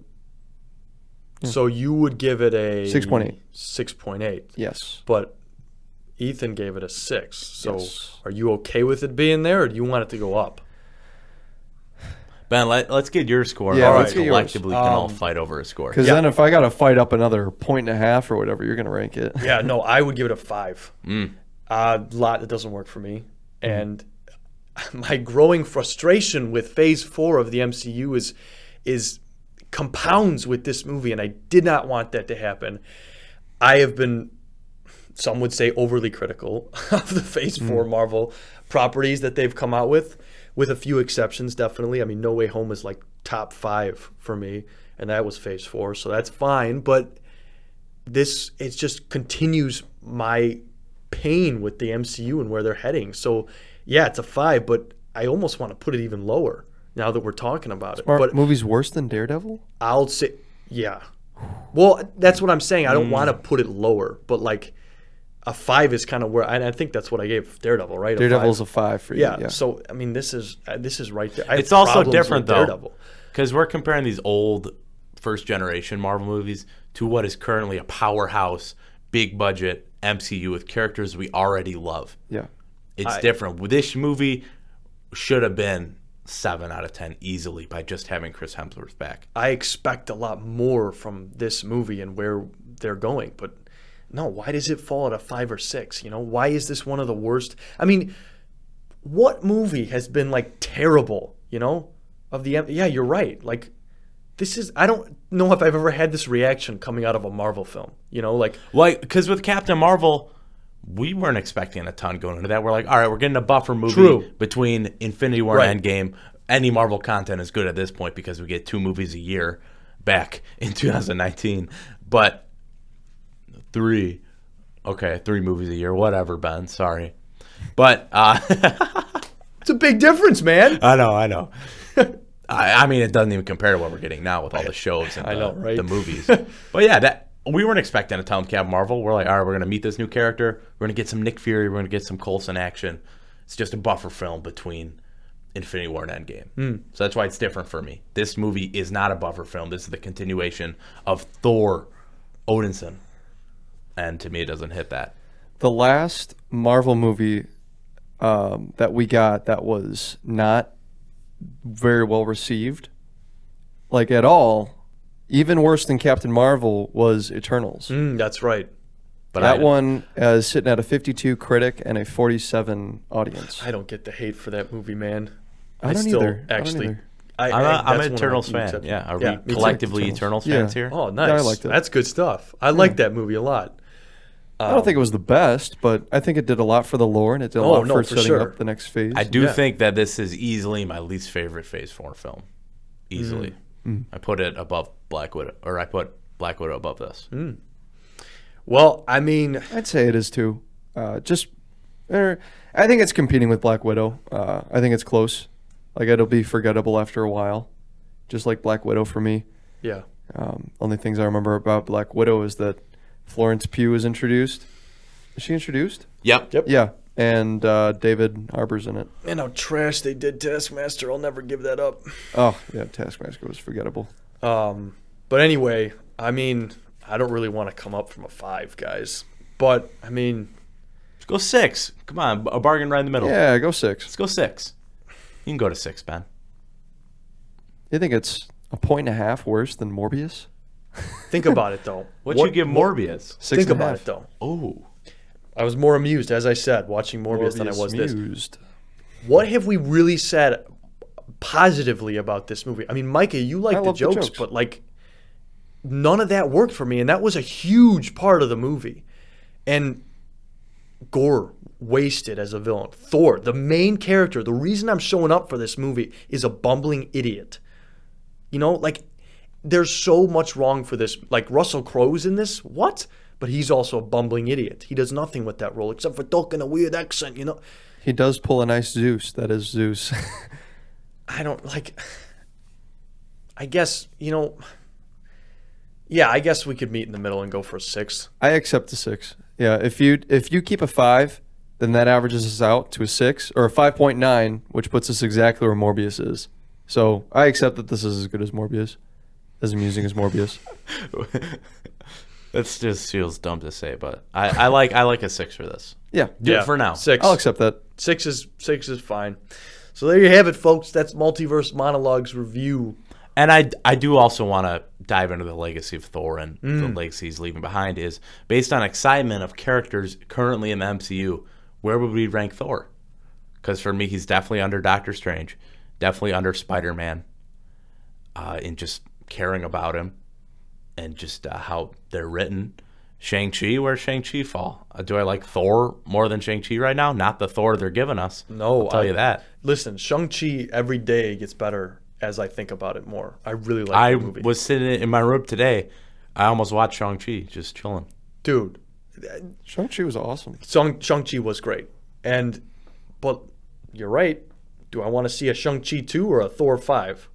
so you would give it a 6.8. Six point eight. yes. But Ethan gave it a six. So Yes. are you okay with it being there, or do you want it to go up? Ben, let, let's get your score. Yeah, and let's we get yours. collectively can all Um, fight over a score. Because then if I got to fight up another point and a half or whatever, you're going to rank it. Yeah, no, I would give it a five. Mm. A lot that doesn't work for me, and my growing frustration with Phase Four of the MCU is is compounds with this movie, and I did not want that to happen. I have been, some would say, overly critical of the Phase Four mm. Marvel properties that they've come out with, with a few exceptions. Definitely, I mean, No Way Home is like top five for me, and that was Phase Four, so that's fine, but this it just continues my pain with the MCU and where they're heading. So yeah, it's a five, but I almost want to put it even lower now that we're talking about it. Are but movies worse than Daredevil? I'll say yeah. Well, that's what I'm saying. I don't want to Mm. put it lower, but like a five is kind of where and I think that's what I gave Daredevil, right? A Daredevil's five. a five for you. yeah, Yeah. So I mean, this is uh, this is right there. I It's also different with though, Daredevil. because we're comparing these old first generation Marvel movies to what is currently a powerhouse, big budget MCU with characters we already love. yeah. It's different. This movie should have been seven out of ten easily by just having Chris Hemsworth back. I expect a lot more from this movie and where they're going. But no, why does it fall at a five or six? You know, why is this one of the worst? I mean, what movie has been like terrible? You know, of the yeah, you're right. Like this is I don't know if I've ever had this reaction coming out of a Marvel film. You know, like Like, because with Captain Marvel, we weren't expecting a ton going into that. We're like, all right, we're getting a buffer movie True. between Infinity War Right. and Endgame. Any Marvel content is good at this point because we get two movies a year back in 2019. But three, okay, three movies a year, whatever, Ben. Sorry. But uh, it's a big difference, man. I know, I know. I, I mean, it doesn't even compare to what we're getting now with all the shows and I the, know, right? the movies. but yeah, that we weren't expecting a ton of Captain Marvel. We're like, all right, we're gonna meet this new character. We're gonna get some Nick Fury. We're gonna get some Coulson action. It's just a buffer film between Infinity War and Endgame. Hmm. So that's why it's different for me. This movie is not a buffer film. This is the continuation of Thor, Odinson, and to me, it doesn't hit that. The last Marvel movie um, that we got that was not very well received, like at all, even worse than Captain Marvel, was Eternals. Mm, that's right. But that I, one is sitting at a 52 critic and a 47 audience. I don't get the hate for that movie, man. I don't still either. I don't actually. either. I, I'm, a, I- I'm an of Eternals fan. exceptions. Yeah, are Yeah, we collectively Eternals. Eternals, Yeah. fans here? Oh, nice. I liked it. That's good stuff. I like that movie a lot. I don't think it was the best, but I think it did a lot for the lore and it did a Oh, lot no, for for setting sure. up the next phase. I do Yeah. think that this is easily my least favorite Phase Four film. Easily, Mm. I put it above Black Widow, or I put Black Widow above this. Mm. Well, I mean, I'd say it is too. Uh, just, er, I think it's competing with Black Widow. Uh, I think it's close. Like it'll be forgettable after a while, just like Black Widow for me. yeah. Um, only things I remember about Black Widow is that Florence Pugh was introduced. Is she introduced? Yep. Yep. Yeah, and uh, David Harbour's in it. Man, how trash they did Taskmaster. I'll never give that up. Oh yeah, Taskmaster was forgettable. Um, but anyway, I mean, I don't really want to come up from a five, guys. But I mean, Let's go six. Come on, a bargain right in the middle. Yeah, go six. Let's go six. You can go to six, Ben. You think it's a point and a half worse than Morbius? think about it though. What'd What- you give Morbius? Six think and a about half. it though. Oh, I was more amused, as I said, watching Morbius, than I was this. What have we really said positively about this movie? I mean, Micah, you like the love the jokes, jokes. but like none of that worked for me, and that was a huge part of the movie. And Gorr wasted as a villain. Thor, the main character, the reason I'm showing up for this movie is a bumbling idiot. You know, like there's so much wrong for this. Like Russell Crowe's in this, what? But he's also a bumbling idiot. He does nothing with that role except for talking a weird accent. You know, He does pull a nice Zeus. That is Zeus. I don't like. I guess you know. Yeah, I guess we could meet in the middle and go for a six. I accept the six. Yeah, if you if you keep a five, then that averages us out to a six or a five point nine, which puts us exactly where Morbius is. So I accept that this is as good as Morbius, as amusing as Morbius. that just feels dumb to say, but I, I like I like a six for this. Yeah, Do it for now. 6 I'll accept that. Six is six is fine. So there you have it, folks. That's Multiverse Monologues review. And I, I do also want to dive into the legacy of Thor and the legacy he's leaving behind is based on excitement of characters currently in the MCU. Where would we rank Thor? Because for me, he's definitely under Doctor Strange, definitely under Spider Man, uh, in just caring about him and just uh, how they're written. Shang Chi, where Shang Chi fall? Uh, do I like Thor more than Shang Chi right now? Not the Thor they're giving us. No, I'll tell I- you that. Listen, Shang-Chi every day gets better as I think about it more. I really like I the movie. was sitting in my room today. I almost watched Shang Chi, just chilling. Dude, Shang-Chi was awesome. Shang- Shang-Chi was great. And, but you're right. Do I want to see a Shang-Chi 2 or a Thor 5?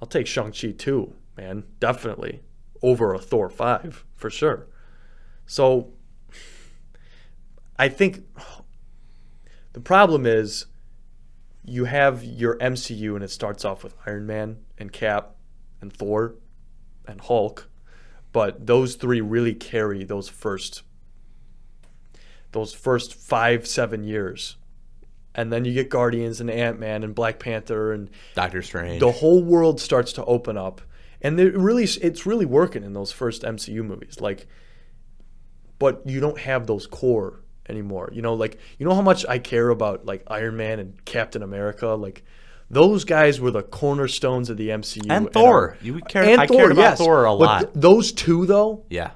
I'll take Shang-Chi 2, man. Definitely. Over a Thor 5, for sure. So, I think the problem is you have your MCU and it starts off with Iron Man and Cap and Thor and Hulk, but those three really carry those first those first five seven years, and then you get Guardians and Ant Man and Black Panther and Doctor Strange. the whole world starts to open up, and it really it's really working in those first MCU movies. Like, but you don't have those core anymore. You know, like you know how much I care about like Iron Man and Captain America. Like those guys were the cornerstones of the MCU And Thor. our- You care- I cared about Thor a lot. th- those two though, yeah,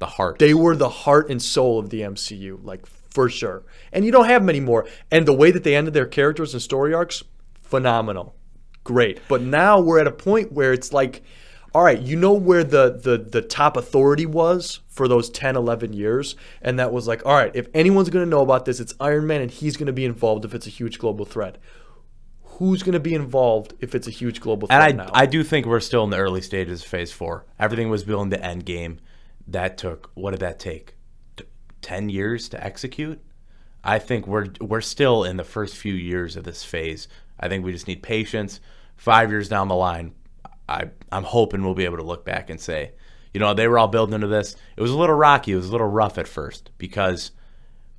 the heart. they were the heart and soul of the MCU, like for sure. And you don't have many more. And the way that they ended their characters and story arcs, phenomenal, great. But now we're at a point where it's like, all right, you know where the the the top authority was for those 10, 11 years, and that was like, all right, if anyone's gonna know about this, it's Iron Man, and he's gonna be involved if it's a huge global threat. Who's gonna be involved if it's a huge global threat and I, now? I do think we're still in the early stages of Phase Four. Everything was building the End Game. That took what did that take? T- Ten years to execute. I think we're we're still in the first few years of this phase. I think we just need patience. Five years down the line, I I'm hoping we'll be able to look back and say, you know, they were all building into this. It was a little rocky. It was a little rough at first because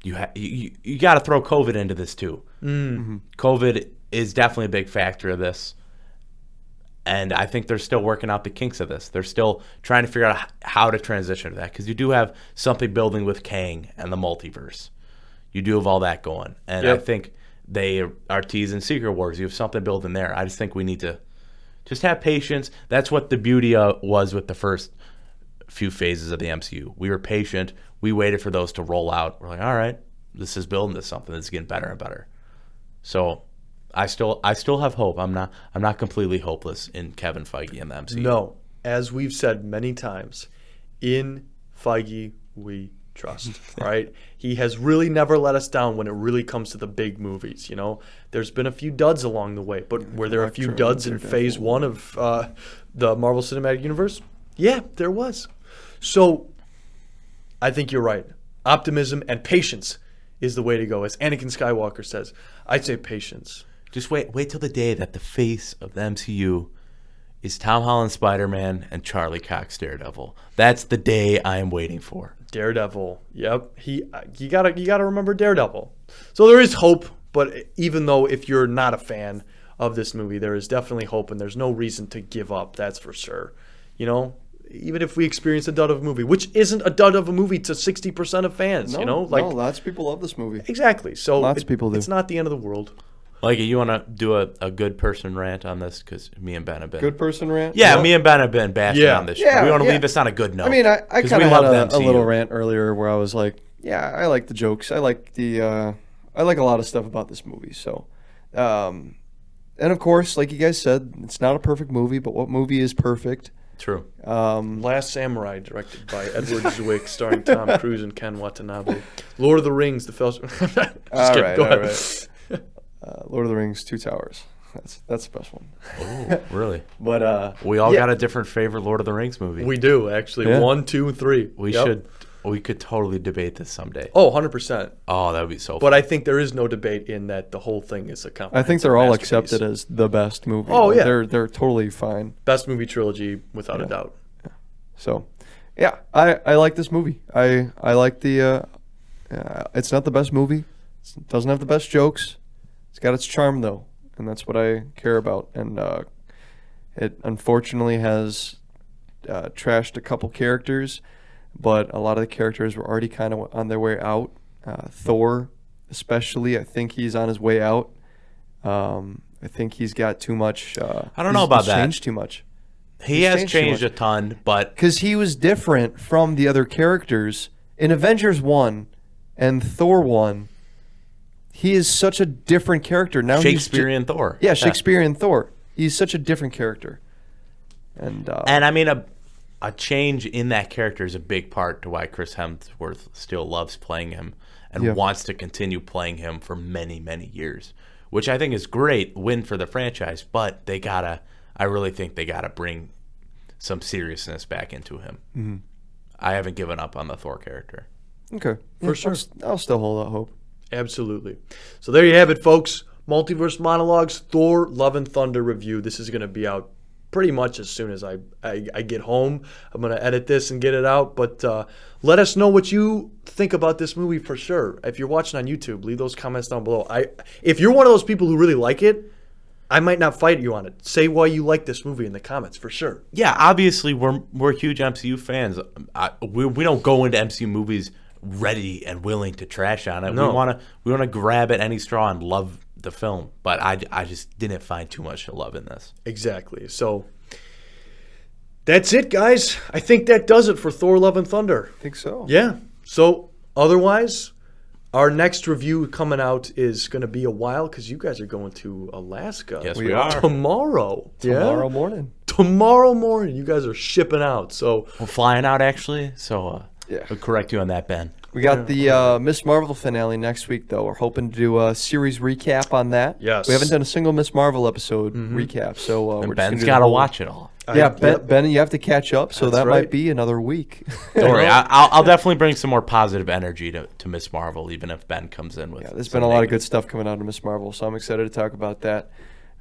you ha- you, you, you got to throw COVID into this too. Mm-hmm. COVID is definitely a big factor of this. And I think they're still working out the kinks of this. They're still trying to figure out how to transition to that because you do have something building with Kang and the multiverse. You do have all that going. And I think they are teasing Secret Wars. You have something building there. I just think we need to just have patience. That's what the beauty uh, was with the first few phases of the MCU. We were patient. We waited for those to roll out. We're like, all right, this is building to something that's getting better and better. So I still I still have hope. I'm not I'm not completely hopeless in Kevin Feige and the MCU. No, as we've said many times, in Feige we trust. right? He has really never let us down when it really comes to the big movies. You know, there's been a few duds along the way, but were there a few duds in Phase. One of uh, the Marvel Cinematic Universe? Yeah, there was. So I think you're right. Optimism and patience is the way to go, as Anakin Skywalker says. I'd say patience. Just wait wait till the day that the face of the MCU is Tom Holland Spider Man and Charlie Cox Daredevil. That's the day I am waiting for. Daredevil. Yep. He you gotta you gotta remember Daredevil. So there is hope, but even though if you're not a fan of this movie, there is definitely hope and there's no reason to give up, that's for sure. You know? Even if we experience a dud of a movie, which isn't a dud of a movie to sixty percent of fans, you know? Like no, lots of people love this movie. Exactly. So Lots of people do. It's not the end of the world. Like, you want to do a, a good person rant on this? Because me and Ben have been. Good person rant. Yeah, No. me and Ben have been bashing Yeah. on this. Yeah, show. We want to yeah. leave this on a good note. I mean, I, I 'Cause kind we of had love a, the a little MCU. rant earlier where I was like, yeah, I like the jokes. I like the, uh, I like a lot of stuff about this movie. So, um, and of course, like you guys said, it's not a perfect movie, but what movie is perfect? True. Um, Last Samurai, directed by Edward Zwick, starring Tom Cruise and Ken Watanabe. Lord of the Rings, the film. Just all kidding. right, Go all ahead. right. Uh, Lord of the Rings, Two Towers. That's that's a special one. Oh, really? But uh, We all yeah. got a different favorite Lord of the Rings movie. We do actually. Yeah. One, two, three. We Yep. should. We could totally debate this someday. Oh, 100%. Oh, that would be so. But. I think there is no debate in that the whole thing is a I comprehensive think they're all accepted as the best movie. Oh, Like, yeah. they're they're totally fine. best movie trilogy without a Yeah. doubt. So, yeah, I, I like this movie. I I like the. Uh, uh, it's not the best movie. It doesn't have the best jokes. It's got its charm though, and that's what I care about. And uh, it unfortunately has uh, trashed a couple characters, but a lot of the characters were already kind of on their way out. Uh, Thor, especially, I think he's on his way out. Um, I think he's got too much. Uh, I don't know about he's that. Changed too much He He's has changed changed a ton, but because he was different from the other characters in Avengers one and Thor one. He is such a different character now. he's ju- Shakespearean Thor. yeah, Shakespearean Thor. He's such a different character. And uh, And I mean, a a change in that character is a big part to why Chris Hemsworth still loves playing him and Yeah. wants to continue playing him for many, many years, which I think is great win for the franchise. But they gotta, I really think they gotta bring some seriousness back into him. Mm-hmm. I haven't given up on the Thor character. okay, for sure. I'll, s- I'll still hold out hope. Absolutely. So there you have it, folks. Multiverse Monologues, Thor, Love and Thunder review. This is going to be out pretty much as soon as I, I, I get home. I'm going to edit this and get it out. But uh, let us know what you think about this movie for sure. If you're watching on YouTube, leave those comments down below. I If you're one of those people who really like it, I might not fight you on it. Say why you like this movie in the comments for sure. yeah, obviously we're we're huge MCU fans. I, we we don't go into MCU movies ready and willing to trash on it. No. We want to we want to grab at any straw and love the film. But I, I just didn't find too much to love in this. Exactly. So that's it, guys. I think that does it for Thor, Love and Thunder. I think so. Yeah. So otherwise, our next review coming out is going to be a while because you guys are going to Alaska. Yes, we, are. Tomorrow. Tomorrow Yeah? morning. Tomorrow morning. You guys are shipping out. So We're flying out actually, so uh, Yeah. I'll correct you on that, Ben. We got the uh, Miss Marvel finale next week, though. We're hoping to do a series recap on that. Yes. We haven't done a single Miss Marvel episode recap, so uh, we're And just Ben's gonna do got to whole- watch it all. Yeah, I- ben, ben, you have to catch up, so That's that right. might be another week. Don't worry, I, I'll, I'll definitely bring some more positive energy to, to Miss Marvel, even if Ben comes in with. Yeah, there's been a lot of good stuff coming out of Miss Marvel, so I'm excited to talk about that.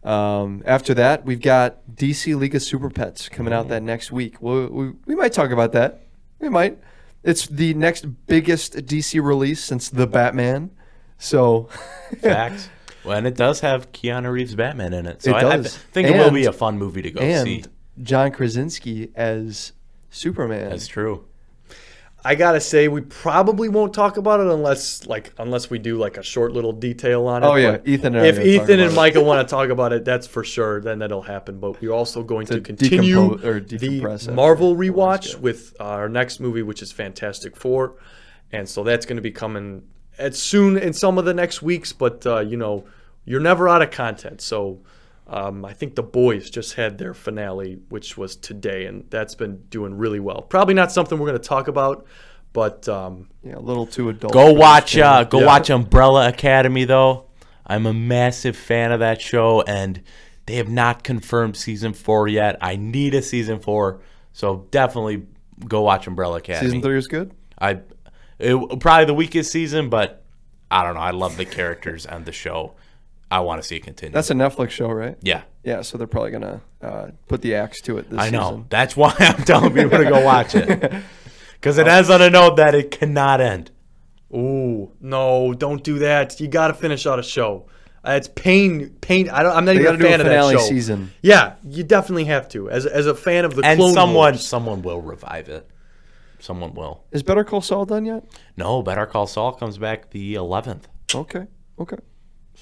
Um, after that, we've got DC League of Super Pets coming out that next week. we we, we might talk about that. We might. It's the next biggest DC release since The Batman. So, facts. Well, and it does have Keanu Reeves Batman in it, so It I, I think it will be a fun movie to go and see. John Krasinski as Superman. That's true. I gotta say, we probably won't talk about it unless, like, unless we do like a short little detail on it. Oh, yeah, But Ethan and if Ethan and. Michael want to talk about it, that's for sure. Then that'll happen. But we're also going to, To continue the Marvel rewatch with our next movie, which is Fantastic Four, and so that's going to be coming as soon in some of the next weeks. But uh, you know, you're never out of content. So. Um, I think the boys just had their finale, which was today, and that's been doing really well. Probably not something we're going to talk about, but um, yeah, a little too adult. Go watch, uh, go Yeah. watch Umbrella Academy though. I'm a massive fan of that show, and they have not confirmed season four yet. I need a season four, so definitely go watch Umbrella Academy. Season three is good. I it, probably the weakest season, but I don't know. I love the characters and the show. I want to see it continue. That's a Netflix show, right? yeah. Yeah, so they're probably gonna uh, put the axe to it this I know. season. That's why I'm telling people to go watch it. Because it ends on a note that it cannot end. Ooh, no, don't do that. You got to finish out a show. Uh, it's pain, pain. I don't. I'm not They even gotta a do a fan of that finale show. season. Yeah, you definitely have to. As as a fan of the And Clone someone Wars. someone will revive it. Someone will. Is Better Call Saul done yet? No, Better Call Saul comes back the 11th. Okay, okay.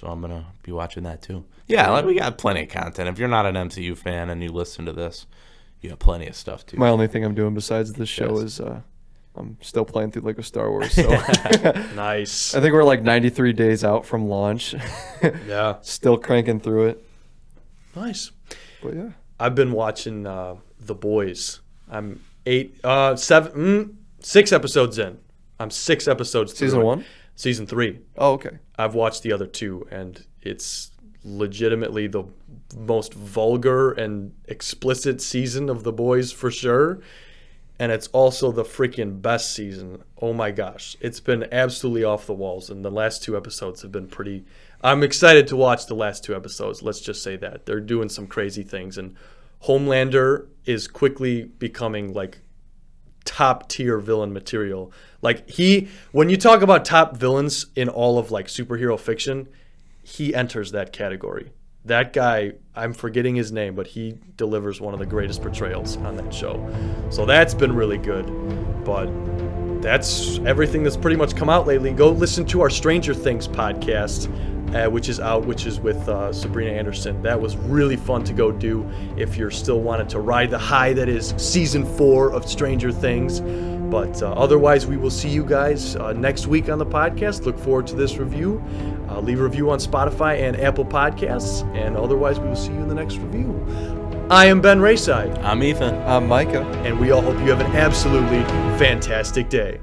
So I'm going to be watching that too. Yeah, like we got plenty of content. If you're not an MCU fan and you listen to this, you have plenty of stuff too. My only thing I'm doing besides this show Yes. is uh, I'm still playing through Lego Star Wars. So nice. I think we're like 93 days out from launch. Yeah, still cranking through it. nice. But yeah, I've been watching uh, The Boys. I'm eight, uh, seven, mm, six episodes in. I'm six episodes. through Season it. one? Season three. oh okay. I've watched the other two, and it's legitimately the most vulgar and explicit season of The Boys for sure. And it's also the freaking best season. Oh my gosh. It's been absolutely off the walls, and the last two episodes have been pretty. I'm excited to watch the last two episodes. Let's just say that. They're doing some crazy things, and Homelander is quickly becoming like top tier villain material. Like he when you talk about top villains in all of like superhero fiction, he enters that category. That guy, I'm forgetting his name, but he delivers one of the greatest portrayals on that show. So that's been really good. But that's everything that's pretty much come out lately. Go listen to our Stranger Things podcast, uh, which is out, which is with uh, Sabrina Anderson. That was really fun to go do if you're still wanting to ride the high that is season four of Stranger Things. But uh, otherwise, we will see you guys uh, next week on the podcast. Look forward to this review. Uh, leave a review on Spotify and Apple Podcasts. And otherwise, we will see you in the next review. I am Ben Rayside, I'm Ethan. I'm Micah. and we all hope you have an absolutely fantastic day.